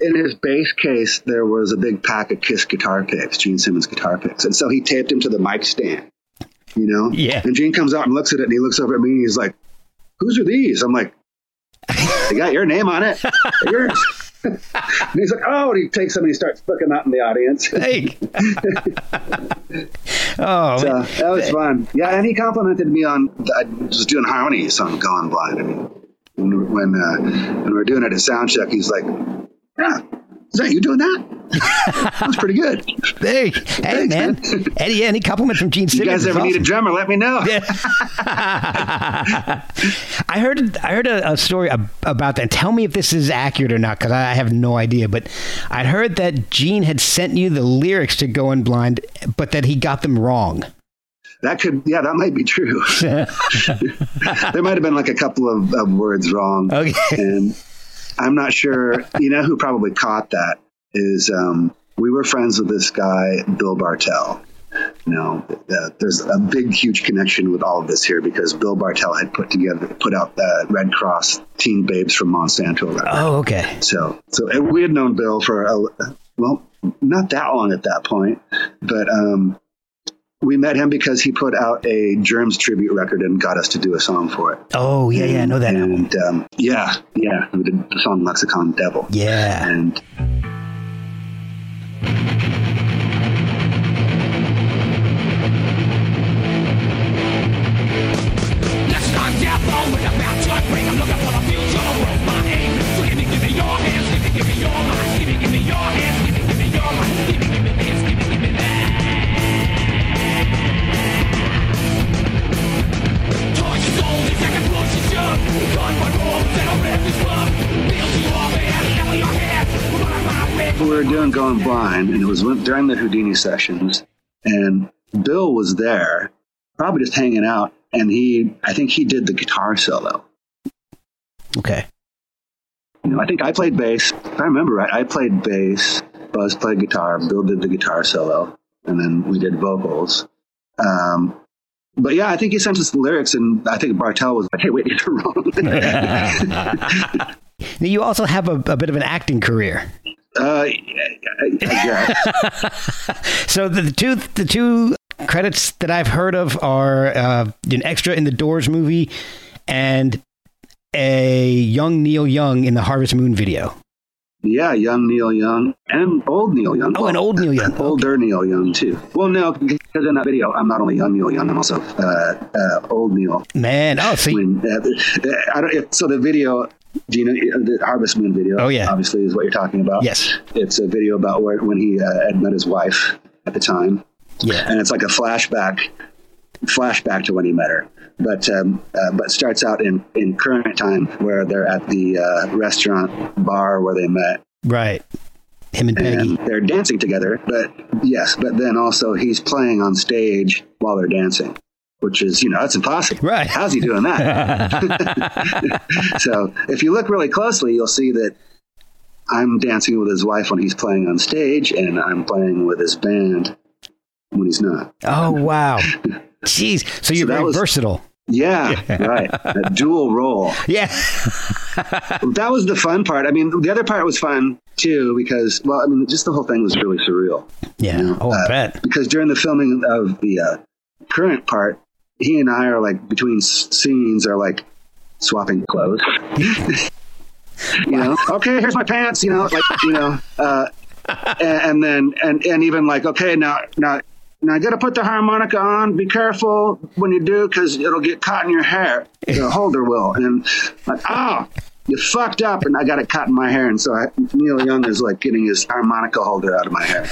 in his bass case there was a big pack of Kiss guitar picks, Gene Simmons guitar picks, and so he taped him to the mic stand. You know, Yeah. And Gene comes out and looks at it, and he looks over at me, and he's like, "Whose are these?" I'm like, "They got your name on it. Yours." <laughs> and he's like, "Oh!" And he takes them and he starts flicking that in the audience. <laughs> Hey. oh, So man. that was fun. Yeah, and he complimented me on I was doing harmonies on Going Blind. I mean, when when, uh, when we were doing it at soundcheck, he's like, "Yeah, is that you doing that? <laughs> that was pretty good. hey, hey, man. <laughs> Eddie, any compliment from Gene You guys ever need a drummer? Let me know." <laughs> I heard I heard a, a story about that. Tell me if this is accurate or not, because I have no idea. But I'd heard that Gene had sent you the lyrics to Going Blind, but that he got them wrong. That could, yeah, that might be true. <laughs> <laughs> there might have been like a couple of, of words wrong. Okay. And I'm not sure. You know who probably caught that is um, we were friends with this guy, Bill Bartell. You know, uh, there's a big, huge connection with all of this here because Bill Bartell had put together, put out the Redd Kross Teen Babes from Monsanto. record. Oh, okay. So, so and we had known Bill for a, well, not that long at that point, but um, we met him because he put out a Germs tribute record and got us to do a song for it. Oh, yeah, yeah, I know that. And um, yeah, yeah, we did the song Lexicon Devil. Yeah. And doing Going Blind, and it was during the Houdini sessions, and Bill was there, probably just hanging out, and he, I think he did the guitar solo. Okay. You know, I think I played bass. If I remember right, I played bass. Buzz played guitar. Bill did the guitar solo, and then we did vocals. Um, but yeah, I think he sent us the lyrics, and I think Bartell was like, "Hey, wait, <laughs> you're wrong." <laughs> Now, you also have a, a bit of an acting career. Uh, I, I guess. <laughs> So the, the two the two credits that I've heard of are uh, an extra in the Doors movie and a young Neil Young in the Harvest Moon video. Yeah, young Neil Young and old Neil Young. Oh, and old Neil Young. Older Neil Young too. Well, no, because in that video, I'm not only young Neil Young, I'm also uh, uh, old Neil. Man, oh, you- When, uh, I don't, if, so the video, do you know the Harvest Moon video? Oh, yeah. obviously is what you're talking about. Yes. it's a video about where when he uh, had met his wife at the time, yeah. and it's like a flashback, flashback to when he met her. But um, uh, but starts out in in current time where they're at the uh, restaurant bar where they met Right. Him and Peggy. and they're dancing together. But yes, but then also he's playing on stage while they're dancing, which is you know that's impossible. Right. How's he doing that? <laughs> so if you look really closely, you'll see that I'm dancing with his wife when he's playing on stage, and I'm playing with his band when he's not. Oh, wow. <laughs> Jeez. So you're that very was- versatile. Yeah, right. <laughs> A dual role. Yeah. That was the fun part. I mean, the other part was fun too because, well, I mean, just the whole thing was really surreal. Yeah. Oh, I Uh, bet. because during the filming of the uh, current part, he and I are like between scenes are like swapping clothes. <laughs> you know, okay, here's my pants. You know, like you know, uh, and, and then and and even like okay, now now. Now I got to put the harmonica on. Be careful when you do, because it'll get caught in your hair. The <laughs> holder will, and like, oh, you fucked up, and I got it caught in my hair. And so I, Neil Young is like getting his harmonica holder out of my hair.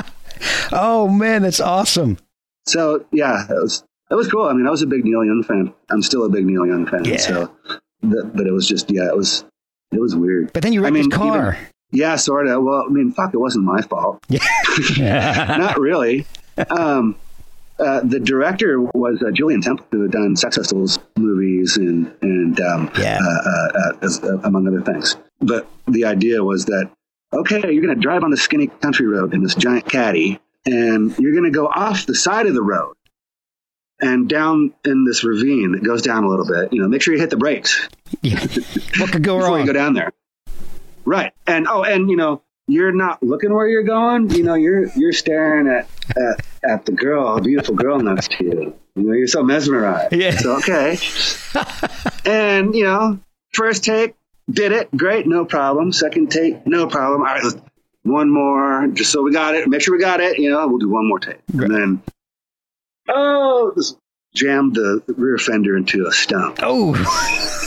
<laughs> Oh, man, that's awesome. So yeah, it was it was cool. I mean, I was a big Neil Young fan. I'm still a big Neil Young fan. Yeah. So, th- but it was just yeah, it was it was weird. But then you I wrecked mean, his car. Yeah, sort of. Well, I mean, fuck, it wasn't my fault. Yeah. <laughs> Not really. Um, uh, the director was uh, Julien Temple, who had done Sex Pistols movies and and um, Yeah. uh, uh, uh, as, uh, among other things. But the idea was that okay, you're going to drive on the skinny country road in this giant caddy, and you're going to go off the side of the road and down in this ravine that goes down a little bit. You know, make sure you hit the brakes <laughs> Yeah. What could go before wrong? Before you go down there. Right. And oh, and you know, you're not looking where you're going. You know, you're you're staring at at, at the girl, a beautiful girl next to you. You know, you're so mesmerized. Yeah. So okay. <laughs> and you know, first take, did it, great, no problem. Second take, no problem. All right, one more, just so we got it. Make sure we got it. You know, we'll do one more take, Right. and then oh, this jammed the rear fender into a stump. Oh,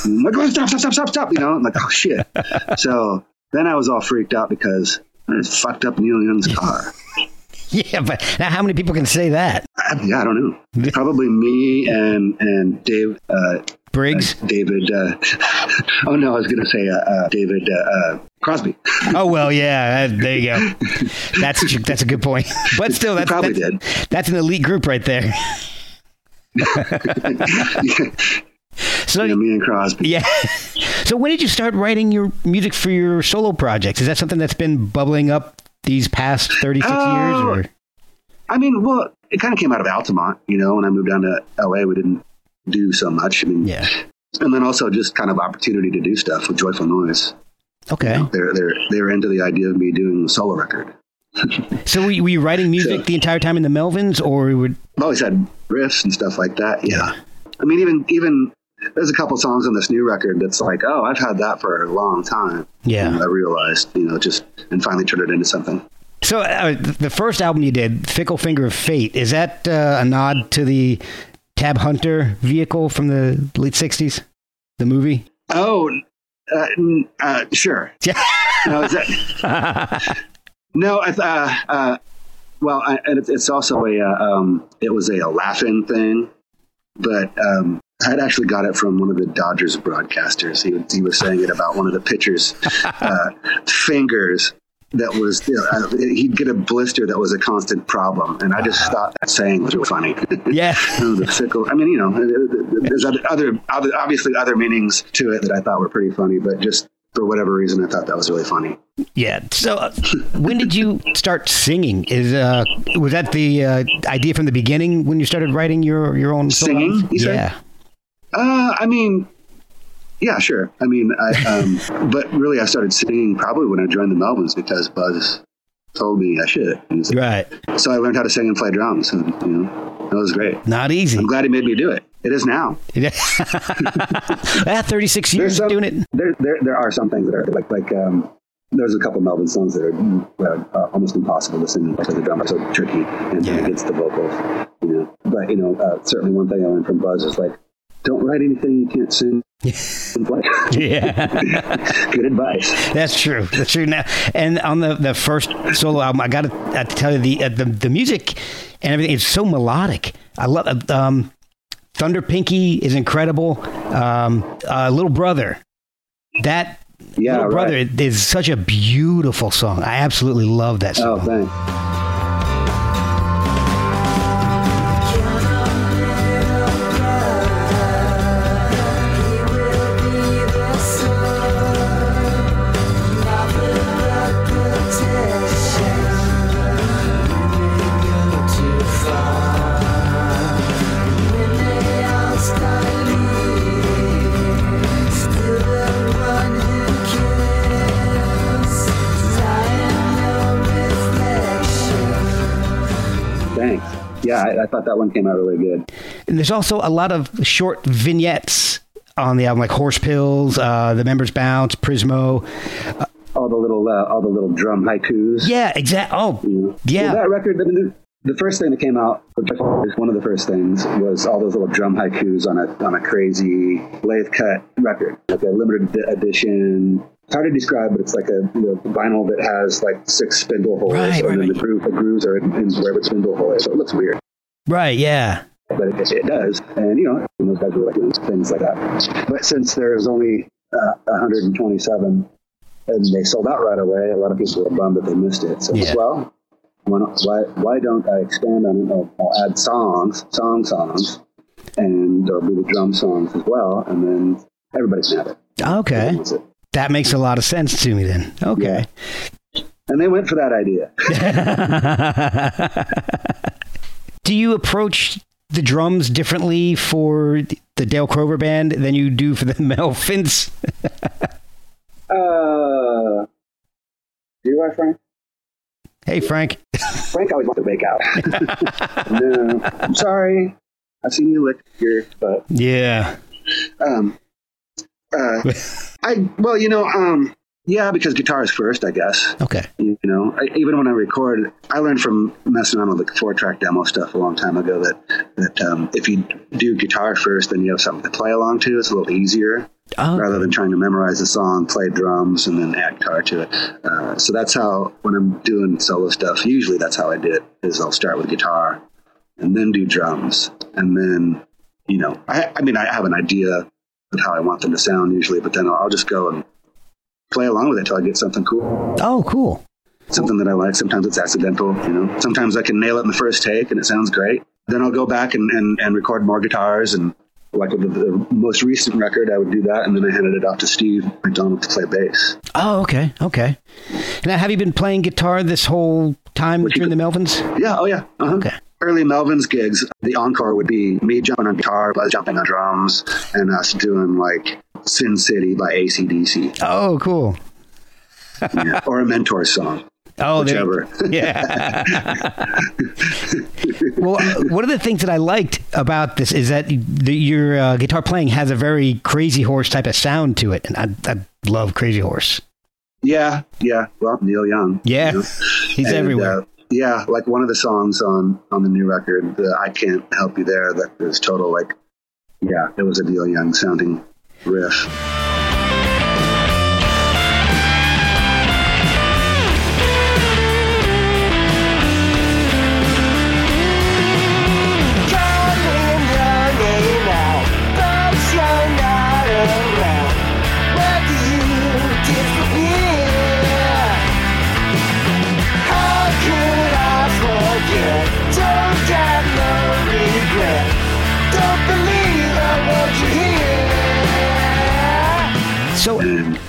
like, oh, stop, stop, stop, stop, stop. You know, I'm like, oh shit. <laughs> so then I was all freaked out because I just fucked up Neil Young's car. <laughs> yeah. But now, how many people can say that? I, yeah, I don't know. <laughs> Probably me and and Dave, uh, Briggs? David. Uh, <laughs> oh no, I was gonna say uh, uh, David uh, uh, Crosby. Oh well, yeah. there you go. <laughs> That's a, that's a good point. But still, that's probably that's, that's an elite group right there. <laughs> So Yeah, me and Crosby. yeah. So when did you start writing your music for your solo projects? Is that something that's been bubbling up these past thirty six Oh. years? Or I mean, well, it kind of came out of Altamont. You know, when I moved down to LA, we didn't do so much. I mean, yeah. and then also just kind of opportunity to do stuff with Joyful Noise. Okay. they're they're they're into the idea of me doing a solo record. <laughs> So were you, were you writing music So- the entire time in the Melvins, or would I've always had riffs and stuff like that. Yeah. I mean, even even there's a couple songs on this new record that's like, oh, I've had that for a long time. Yeah. And I realized, you know, just and finally turned it into something. So uh, the first album you did, "Fickle Finger of Fate," is that uh, a nod to the Tab Hunter vehicle from the late '60s, the movie? Oh, uh, n- uh, sure. <laughs> Yeah. No, is that, <laughs> no, uh, uh, well, I, and it's, it's also a, uh, um, it was a, a laughing thing, but um, I had actually got it from one of the Dodgers broadcasters. He, he was saying it about one of the pitchers' <laughs> uh, fingers that was, you know, uh, he'd get a blister that was a constant problem. And I just thought that saying was really funny. Yeah. <laughs> The fickle. I mean, you know, there's other, other, obviously other meanings to it that I thought were pretty funny, but just for whatever reason, I thought that was really funny. Yeah. So uh, when did you start singing? Is uh, was that the uh, idea from the beginning when you started writing your your own Singing, albums? you said? Yeah. Uh, I mean, yeah, sure. I mean, I, um, <laughs> but really, I started singing probably when I joined the Melvins because Buzz told me I should. Right. So I learned how to sing and play drums, and you know, that was great. Not easy. I'm glad he made me do it. It is now. <laughs> Yeah. <laughs> ah, 36 years some, doing it. There, there, there are some things that are like, like, um, there's a couple Melvin songs that are uh, almost impossible to sing because the drums are so tricky and Yeah. against the vocals. You know, but you know, uh, certainly one thing I learned from Buzz is like, don't write anything you can't sing. Yeah. <laughs> Good advice. That's true. That's true. Now, and on the, the first solo album, I got to, I have to tell you the, uh, the the music and everything is so melodic. I love uh, um, Thunder Pinky is incredible. Um, uh, Little Brother, that Yeah, Little Brother is such a beautiful song. I absolutely love that Oh, song. thanks. I, thought that one came out really good. And there's also a lot of short vignettes on the album, like Horse Pills, uh, The Members Bounce, Prismo. All the little, uh, all the little drum haikus. Yeah, exactly. Oh, you know. yeah. Well, that record. I mean, the, the first thing that came out, one of the first things, was all those little drum haikus on a on a crazy lathe cut record, like a limited edition. It's hard to describe, but it's like a you know, vinyl that has like six spindle holes, Right, and right, then right. the, groove, the grooves are in, in where the spindle hole is, so it looks weird. Right. Yeah. but it, it does. And, you know, those guys were like doing things like that. But since there's only uh, 127 and they sold out right away, a lot of people were bummed that they missed it. So, Yeah. well, why, not, why, why don't I expand on it? I'll, I'll add songs, song songs, and there'll be the drum songs as well. And then everybody can have it. Okay. It. That makes a lot of sense to me then. Okay. And they went for that idea. <laughs> do you approach the drums differently for the Dale Crover band than you do for the <laughs> Melvins? <laughs> Uh, do I, Frank? hey, Frank. Frank always wants to make out. <laughs> no, I'm sorry. I've seen you lick here, but Yeah. Um, uh, I well, you know, um, yeah, because guitar is first, I guess. Okay. You know, I, even when I record, I learned from messing around with the four-track demo stuff a long time ago that that um, if you do guitar first, then you have something to play along to. It's a little easier Oh, rather than trying to memorize the song, play drums, and then add guitar to it. Uh, so that's how when I'm doing solo stuff, usually that's how I do it. Is I'll start with guitar, and then do drums, and then you know, I, I mean, I have an idea of how I want them to sound usually, but then I'll, I'll just go and play along with it till I get something cool, oh, cool. something that I like. Sometimes it's accidental, you know. Sometimes I can nail it in the first take and it sounds great. Then I'll go back and, and, and record more guitars and like with the, the most recent record, I would do that, and then I handed it off to Steve McDonald to play bass. Oh, okay. Okay. Now, have you been playing guitar this whole time What you during the Melvins? Yeah, oh yeah. Uh-huh. Okay. Early Melvin's gigs, the encore would be me jumping on guitar, Buzz jumping on drums, and us doing like Sin City by ACDC Oh, cool. yeah, or a mentor song. <laughs> Oh, whichever. Yeah. <laughs> well, uh, one of the things that I liked about this is that the, your uh, guitar playing has a very Crazy Horse type of sound to it, and I, I love Crazy Horse. yeah, yeah. Well, Neil Young. Yeah, you know. he's And, everywhere. uh, yeah, like one of the songs on on the new record, the "I Can't Help You There," that is total like, yeah, it was a Neil Young sounding riff.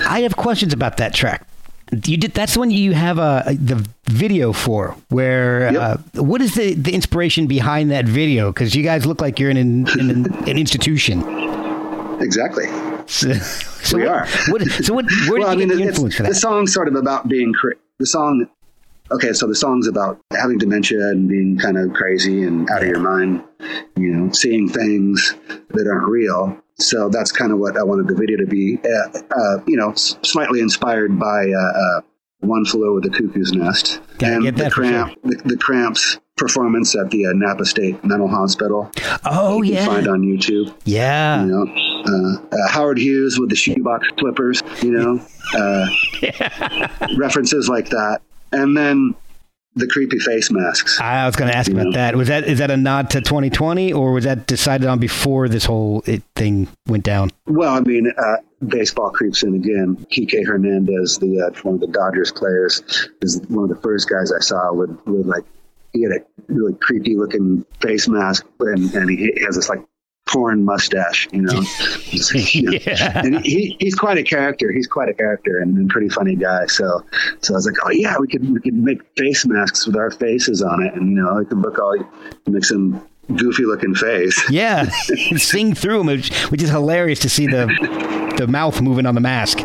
I have questions about that track. You did that's the one you have uh, the video for. Where Yep. uh, what is the, the inspiration behind that video? Because you guys look like you're in an, in an, an institution. Exactly. So, <laughs> so We what, are. What, so what? Where well, did you mean, get the influence for that? the song's sort of about being cra- the song. Okay, so the song's about having dementia and being kind of crazy and out of your mind, you know, seeing things that aren't real. So that's kind of what I wanted the video to be. Uh, uh, you know, slightly inspired by uh, uh, "One Flew Over the Cuckoo's Nest" Gotta and the cramp, the, the Cramps performance at the uh, Napa State Mental Hospital. oh you can yeah, find on YouTube yeah. you know uh, uh, howard hughes with the shoebox flippers you know <laughs> uh, references like that and then the creepy face masks I was going to ask about know. that. Was that is that a nod to 2020, or was that decided on before this whole it, thing went down? well i mean uh, baseball creeps in again Kike hernandez the uh, one of the dodgers players is one of the first guys i saw with, with like he had a really creepy looking face mask and, and he has this like porn mustache you know, <laughs> Yeah. and he, he's quite a character. He's quite a character and, and pretty funny guy. So, so I was like, oh yeah, we could we could make face masks with our faces on it, and you know, it could look all make some goofy looking face. <laughs> Yeah, sing through them, which, which is hilarious to see the the mouth moving on the mask.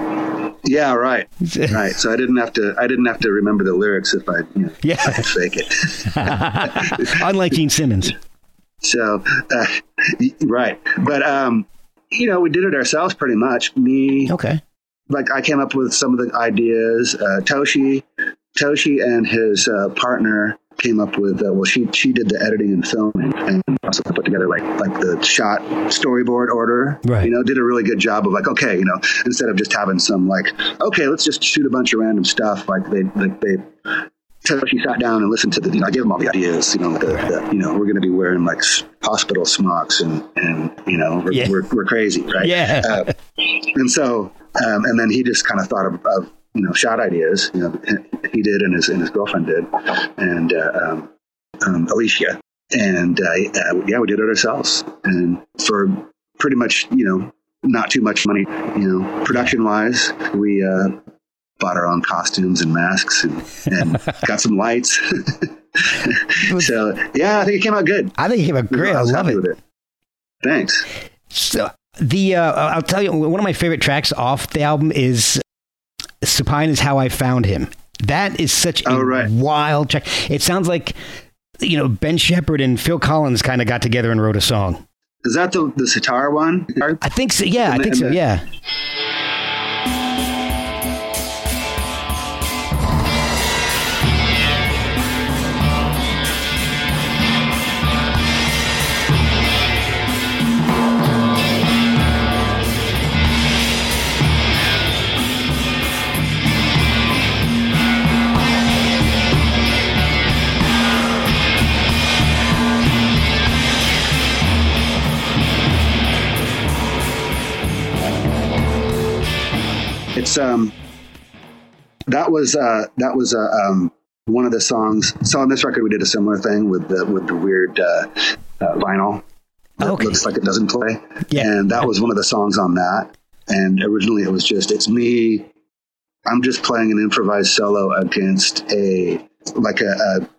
Yeah, right, <laughs> right. So I didn't have to I didn't have to remember the lyrics if I you know, Yeah. I fake it. Unlike Gene Simmons. So, uh, right, but um, you know, we did it ourselves pretty much. Me, Okay. like I came up with some of the ideas. Uh, Toshi, Toshi, and his uh, partner came up with. Uh, well, she she did the editing and filming, and also put together like like the shot storyboard order. Right. You know, did a really good job of like, okay, you know, instead of just having some like, okay, let's just shoot a bunch of random stuff. Like they like they. Toshi sat down and listened to the. You know, I gave him all the ideas. You know, the, the, you know, we're going to be wearing like hospital smocks, and and you know, we're, Yeah. we're, we're crazy, right? Yeah. Uh, and so um, and then he just kind of thought of, of you know shot ideas you know he did and his and his girlfriend did and uh, um, um, Alicia and uh, uh, yeah we did it ourselves and for pretty much you know not too much money you know production wise we uh, bought our own costumes and masks and, and <laughs> got some lights <laughs> so yeah I think it came out good I think it came out great. I was love happy it. with it thanks So the uh, I'll tell you one of my favorite tracks off the album is "Supine is How I Found Him." That is such a Oh, right. wild track. It sounds like you know Ben Shepherd and Phil Collins kind of got together and wrote a song. is that the the sitar one I think so. Yeah, I think the- so. Yeah. It's um that was uh that was uh, um one of the songs. So on this record we did a similar thing with the with the weird uh, uh vinyl that Okay. looks like it doesn't play. Yeah. And that was one of the songs on that. And originally it was just it's me I'm just playing an improvised solo against a like a, a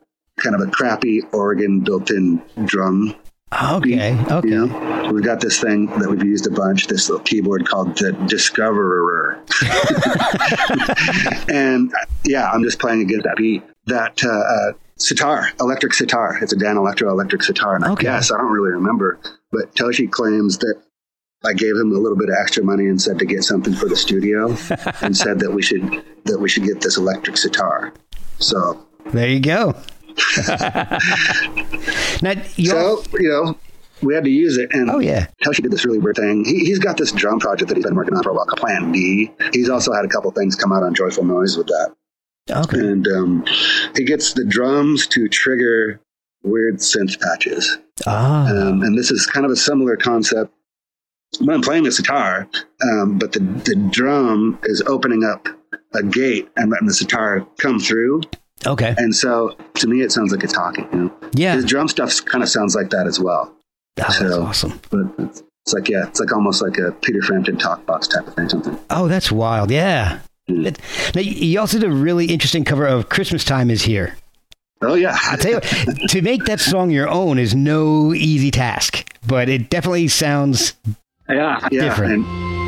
kind of a crappy organ built-in drum Okay. Okay. You know, we've got this thing that we've used a bunch, this little keyboard called the Discoverer. <laughs> and yeah, I'm just playing against that beat. That uh, uh, sitar, electric sitar. It's a Danelectro electric sitar. And I Okay. guess I don't really remember, but Toshi claims that I gave him a little bit of extra money and said to get something for the studio, <laughs> and said that we should that we should get this electric sitar. So There you go. <laughs> now, So, you know, we had to use it. And Oh, yeah. Toshi did this really weird thing. He, he's got this drum project that he's been working on for a while called Plan B. He's also had a couple things come out on Joyful Noise with that. okay. And um, he gets the drums to trigger weird synth patches. Ah, Um, and this is kind of a similar concept. When I'm playing this guitar, um, but the, the drum is opening up a gate and letting the sitar come through. Okay. And so to me, it sounds like a talking. You know? Yeah. His drum stuff kind of sounds like that as well. Oh, that's awesome. but it's, it's like yeah, it's like almost like a Peter Frampton talk box type of thing, something. Oh, that's wild. Yeah. Mm. Now, you also did a really interesting cover of Christmas Time is Here. Oh yeah, I'll tell you, what, <laughs> to make that song your own is no easy task, but it definitely sounds yeah, yeah. different. And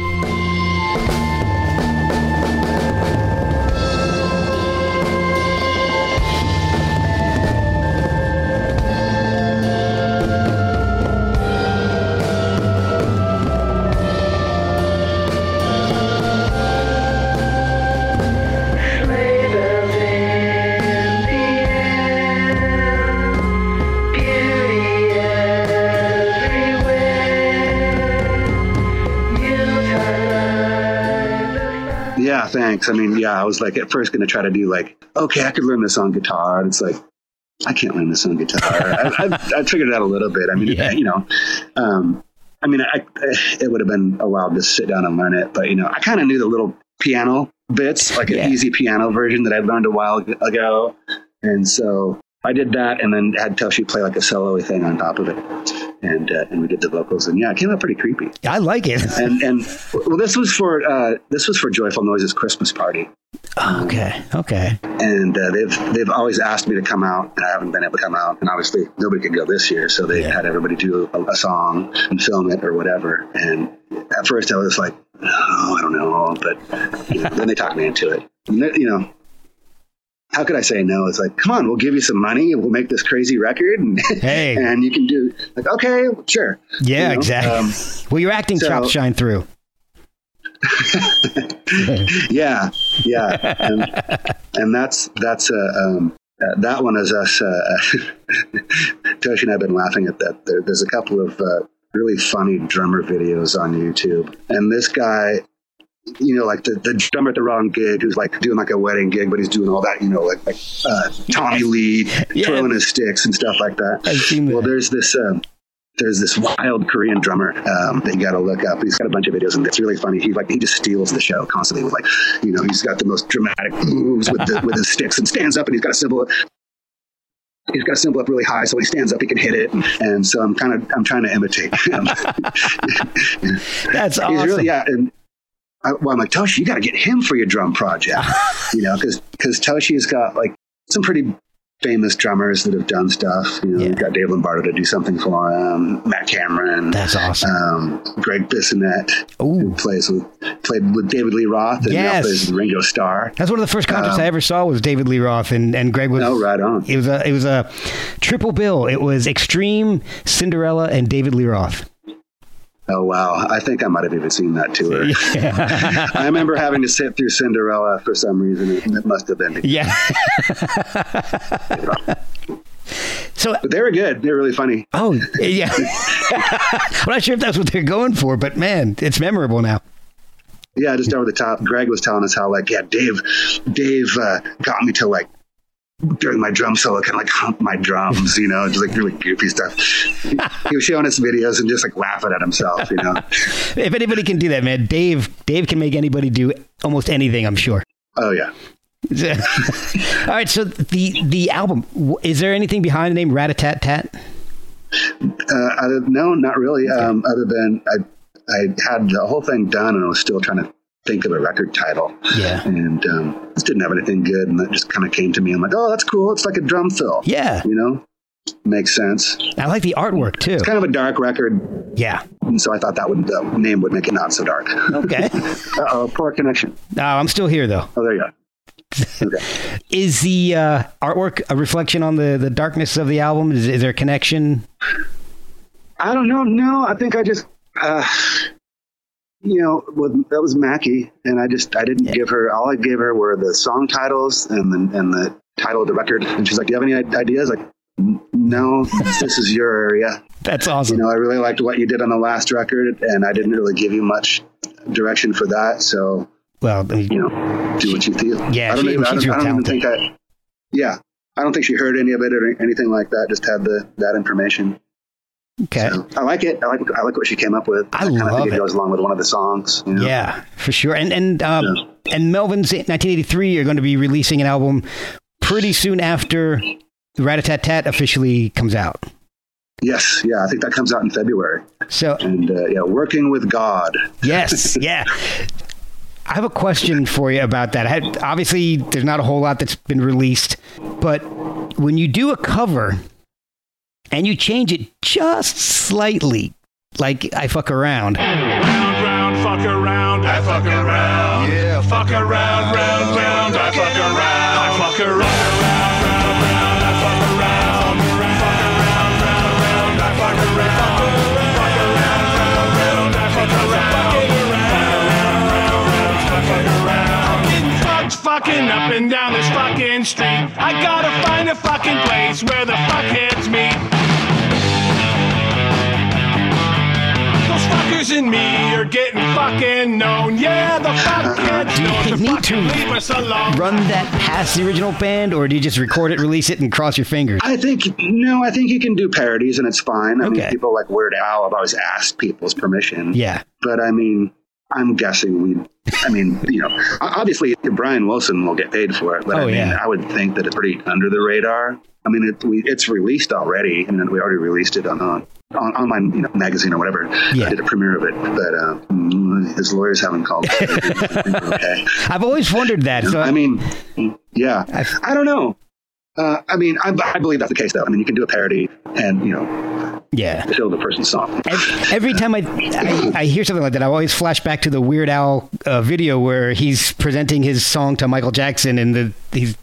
I mean, yeah, I was like at first going to try to do like, okay, I could learn this on guitar, and it's like. I can't learn this on guitar. I, I, I figured it out a little bit. I mean, Yeah. you know, um, I mean, I, it would have been a while to sit down and learn it, but you know, I kind of knew the little piano bits, like Yeah. an easy piano version that I learned a while ago, and so I did that, and then had Toshi play like a solo thing on top of it, and uh, and we did the vocals, and yeah, it came out pretty creepy. I like it. And <laughs> and well, this was for uh, this was for Joyful Noises Christmas party, okay. Okay. and uh, they've they've always asked me to come out, and I haven't been able to come out, and obviously nobody could go this year, so they Yeah. had everybody do a, a song and film it or whatever. And at first I was like, oh, I don't know, but you know, then they talked me into it. You know, how could I say no? It's like, come on, we'll give you some money, we'll make this crazy record, and <laughs> Hey. and you can do like, okay, sure, Yeah, You know, exactly. um, <laughs> well, your acting so- chops shine through. <laughs> yeah, yeah, and, and that's that's uh, um, uh, that one is us. Uh, Toshi and I've been laughing at that. There, there's a couple of uh, really funny drummer videos on YouTube, and this guy. You know, like the, the drummer at the wrong gig who's like doing like a wedding gig, but he's doing all that, you know, like, like uh, Tommy Lee Yeah. twirling his sticks and stuff like that. Seen Well, there's this um, there's this wild Korean drummer um, that you got to look up. He's got a bunch of videos, and it's really funny. He like he just steals the show constantly with like, you know, he's got the most dramatic moves with the, <laughs> with his sticks, and stands up, and he's got a cymbal. He's got a cymbal up really high, so when he stands up, he can hit it. And so I'm kind of I'm trying to imitate him. <laughs> That's <laughs> awesome. really yeah. And I, well, I'm like Toshi, you got to get him for your drum project, <laughs> you know, because because Toshi's got like some pretty famous drummers that have done stuff. You know, Yeah. got Dave Lombardo to do something for him, Matt Cameron, That's awesome. um, Gregg Bissonette, who plays with played with David Lee Roth and now Yes. plays with Ringo Starr. That's one of the first concerts um, I ever saw was David Lee Roth and, and Greg was Oh, right on. It was a it was a triple bill. It was Extreme, Cinderella, and David Lee Roth. Oh wow, I think I might have even seen that tour. <laughs> I remember having to sit through Cinderella for some reason. It, must have been. Yeah. <laughs> so But they were good. They were really funny. oh yeah. <laughs> I'm not sure if that's what they're going for, but man, it's memorable now. Yeah, just over the top. Greg was telling us how like yeah, Dave, Dave uh, got me to like during my drum solo, kind of like hump my drums, you know, just like really goofy stuff. He, was showing us videos and just like laughing at himself, you know. If anybody can do that, man, Dave Dave can make anybody do almost anything, I'm sure. Oh yeah. <laughs> All right, so the the album is there anything behind the name Ratatat Tat? Uh, no, not really. Um, other than I, I had the whole thing done and I was still trying to think of a record title. Yeah. And um, just didn't have anything good, and that just kind of came to me. I'm like, oh, that's cool. It's like a drum fill. Yeah. You know. makes sense. I like the artwork too. It's kind of a dark record, Yeah. and so I thought that would the name would make it not so dark. Okay. <laughs> oh, poor connection. no, I'm still here though. Oh, there you go. Okay. <laughs> Is the uh, artwork a reflection on the, the darkness of the album? Is, is there a connection? I don't know. No, I think I just, uh, you know, that was Mackie, and I just I didn't give her. All I gave her were the song titles and the and the title of the record. And she's like, "Do you have any ideas?" Like, no, <laughs> this is your area. That's awesome. You know, I really liked what you did on the last record, and I didn't really give you much direction for that. So well, I mean, you know, do what you feel. Yeah, I don't, she- even, I don't, I don't even think I. Yeah, I don't think she heard any of it or anything like that. Just had the that information. Okay. So, I like it. I like I like what she came up with. I kinda love think it. it goes along with one of the songs. you know? Yeah, for sure. And and um, Yeah. and Melvins 1983 are going to be releasing an album pretty soon after Rat a Tat Tat officially comes out. Yes. Yeah. I think that comes out in February. So And uh, yeah, working with God. yes, <laughs> yeah. I have a question for you about that. I had, obviously, there's not a whole lot that's been released, but when you do a cover and you change it just slightly, like I fuck around, Round, round, fuck around, I fuck around. Yeah, fuck around, round, round, I fuck around. I fuck around, round, round, round, I fuck around. Fuck around, round, round, I fuck around. Fuck around, round, round, I fuck around. Fucking up and down this fucking street. I gotta find a fucking place where the fuckheads meet. Those and me are getting fucking known. Yeah, the fuckheads uh, uh, Do you know need to leave us alone. run that past the original band, or do you just record it, release it, and cross your fingers? I think no. I think you can do parodies and it's fine. I Okay. mean, people like Weird Al have always asked people's permission. Yeah. But I mean, I'm guessing we. I mean, you know, o- obviously Brian Wilson will get paid for it, but Oh, I mean, yeah. I would think that it's pretty under the radar. I mean, it, we, it's released already, and then we already released it on on, on online you know, magazine or whatever. Yeah. I did a premiere of it, but uh, mm, his lawyers haven't called. okay. <laughs> <laughs> I've always wondered that. So I mean, yeah, I've- I don't know. Uh, I mean, I, I believe that's the case, though. I mean, you can do a parody and you know yeah. steal the person's song. Ev- Every time I, I I hear something like that, I always flash back to the Weird Al uh, video where he's presenting his song to Michael Jackson, and the his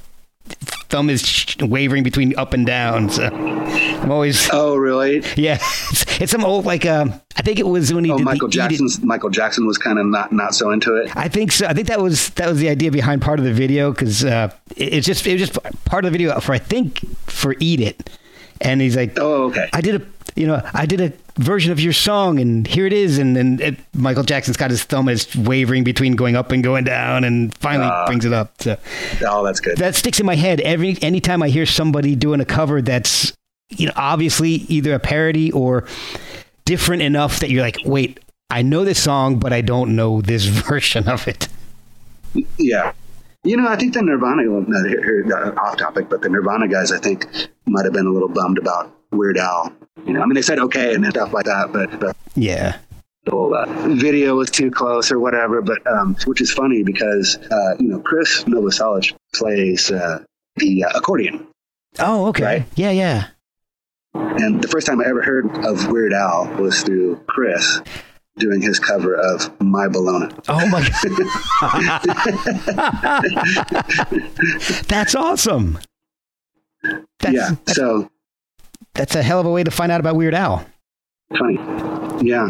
thumb is sh- wavering between up and down. So I'm always Oh, really? yeah. <laughs> It's, it's some old like um. I think it was when he Oh, did Michael Jackson's Michael Jackson was kind of not not so into it. I think so. I think that was that was the idea behind part of the video because uh, it, it's just it was just part of the video for I think for Eat It, and he's like, Oh, okay. I did a you know I did a version of your song and here it is and then it, Michael Jackson's got his thumb is wavering between going up and going down and finally Ah. brings it up. So Oh, that's good. that sticks in my head every anytime I hear somebody doing a cover that's you know obviously either a parody or different enough that you're like, wait, I know this song but I don't know this <laughs> version of it. Yeah. You know, I think the Nirvana, well, no, here, here, uh, off topic, but the Nirvana guys, I think, might have been a little bummed about Weird Al. You know, I mean, they said okay and stuff like that, but, but Yeah. the whole uh, video was too close or whatever. But um, which is funny because uh, you know Chris Novoselic plays uh, the uh, accordion, Oh, okay. Right. Yeah, yeah. and the first time I ever heard of Weird Al was through Chris doing his cover of My Bologna. Oh my god. <laughs> <laughs> that's awesome. That's, yeah, that's, so that's a hell of a way to find out about Weird Al. funny. Yeah.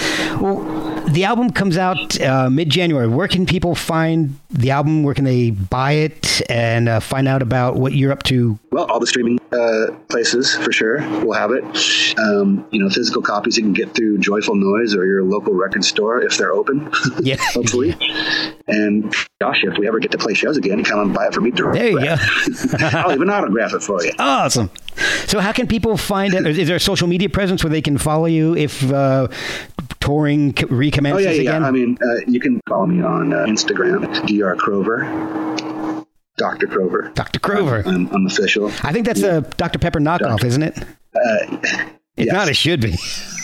<laughs> Well, the album comes out uh, mid January. Where can people find the album? Where can they buy it and uh, find out about what you're up to? Well, all the streaming uh, places for sure will have it. Um, you know, physical copies you can get through Joyful Noise or your local record store if they're open. <laughs> Yeah. <laughs> hopefully. And Josh, if we ever get to play shows again, come and buy it for me directly. There you go. <laughs> I'll even autograph it for you. Awesome. So, how can people find it? Is there a social media presence where they can follow you if uh, touring c- Oh yeah, yeah. again? I mean, uh, you can follow me on uh, Instagram, Dr. Crover, Dr. Crover. Dr. Crover. I'm, I'm official. I think that's a Dr. Pepper knockoff, isn't it? Uh, If yes. not, it should be.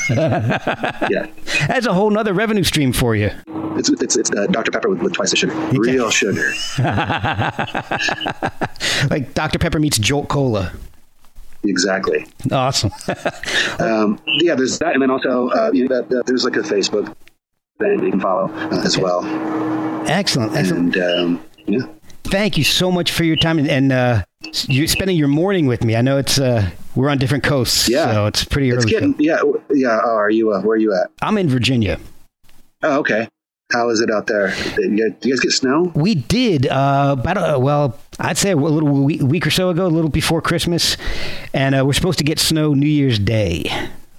<laughs> yeah, That's a whole nother revenue stream for you. it's it's, it's uh, Dr. Pepper with, with twice the sugar, real sugar. <laughs> Like Dr. Pepper meets Jolt Cola. Exactly. Awesome. <laughs> Um, yeah, there's that, and then also uh, you know, that, that there's like a Facebook thing you can follow uh, as well. excellent. Excellent. And um, yeah, Thank you so much for your time and, and uh, you're spending your morning with me. I know it's uh, we're on different coasts, Yeah. so it's pretty early. it's getting yeah yeah. Oh, are you? Uh, where are you at? I'm in Virginia. Oh, okay. How is it out there? You do you guys get snow? We did uh, about uh, well, I'd say a little week, week or so ago, a little before Christmas, and uh, we're supposed to get snow New Year's Day.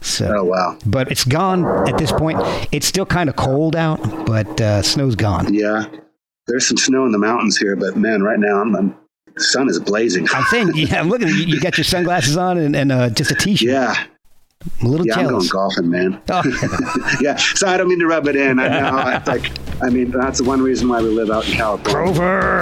So, Oh wow. but it's gone at this point. It's still kind of cold out, but uh, snow's gone. Yeah, there's some snow in the mountains here, but man, right now I'm, I'm the sun is blazing. I'm saying, yeah, I'm looking. You, you got your sunglasses on and, and uh, just a t-shirt. Yeah, I'm a little yeah, I'm going golfing, man. Oh, <laughs> Yeah, so I don't mean to rub it in. I know, it's like, I mean, that's the one reason why we live out in California. Crover.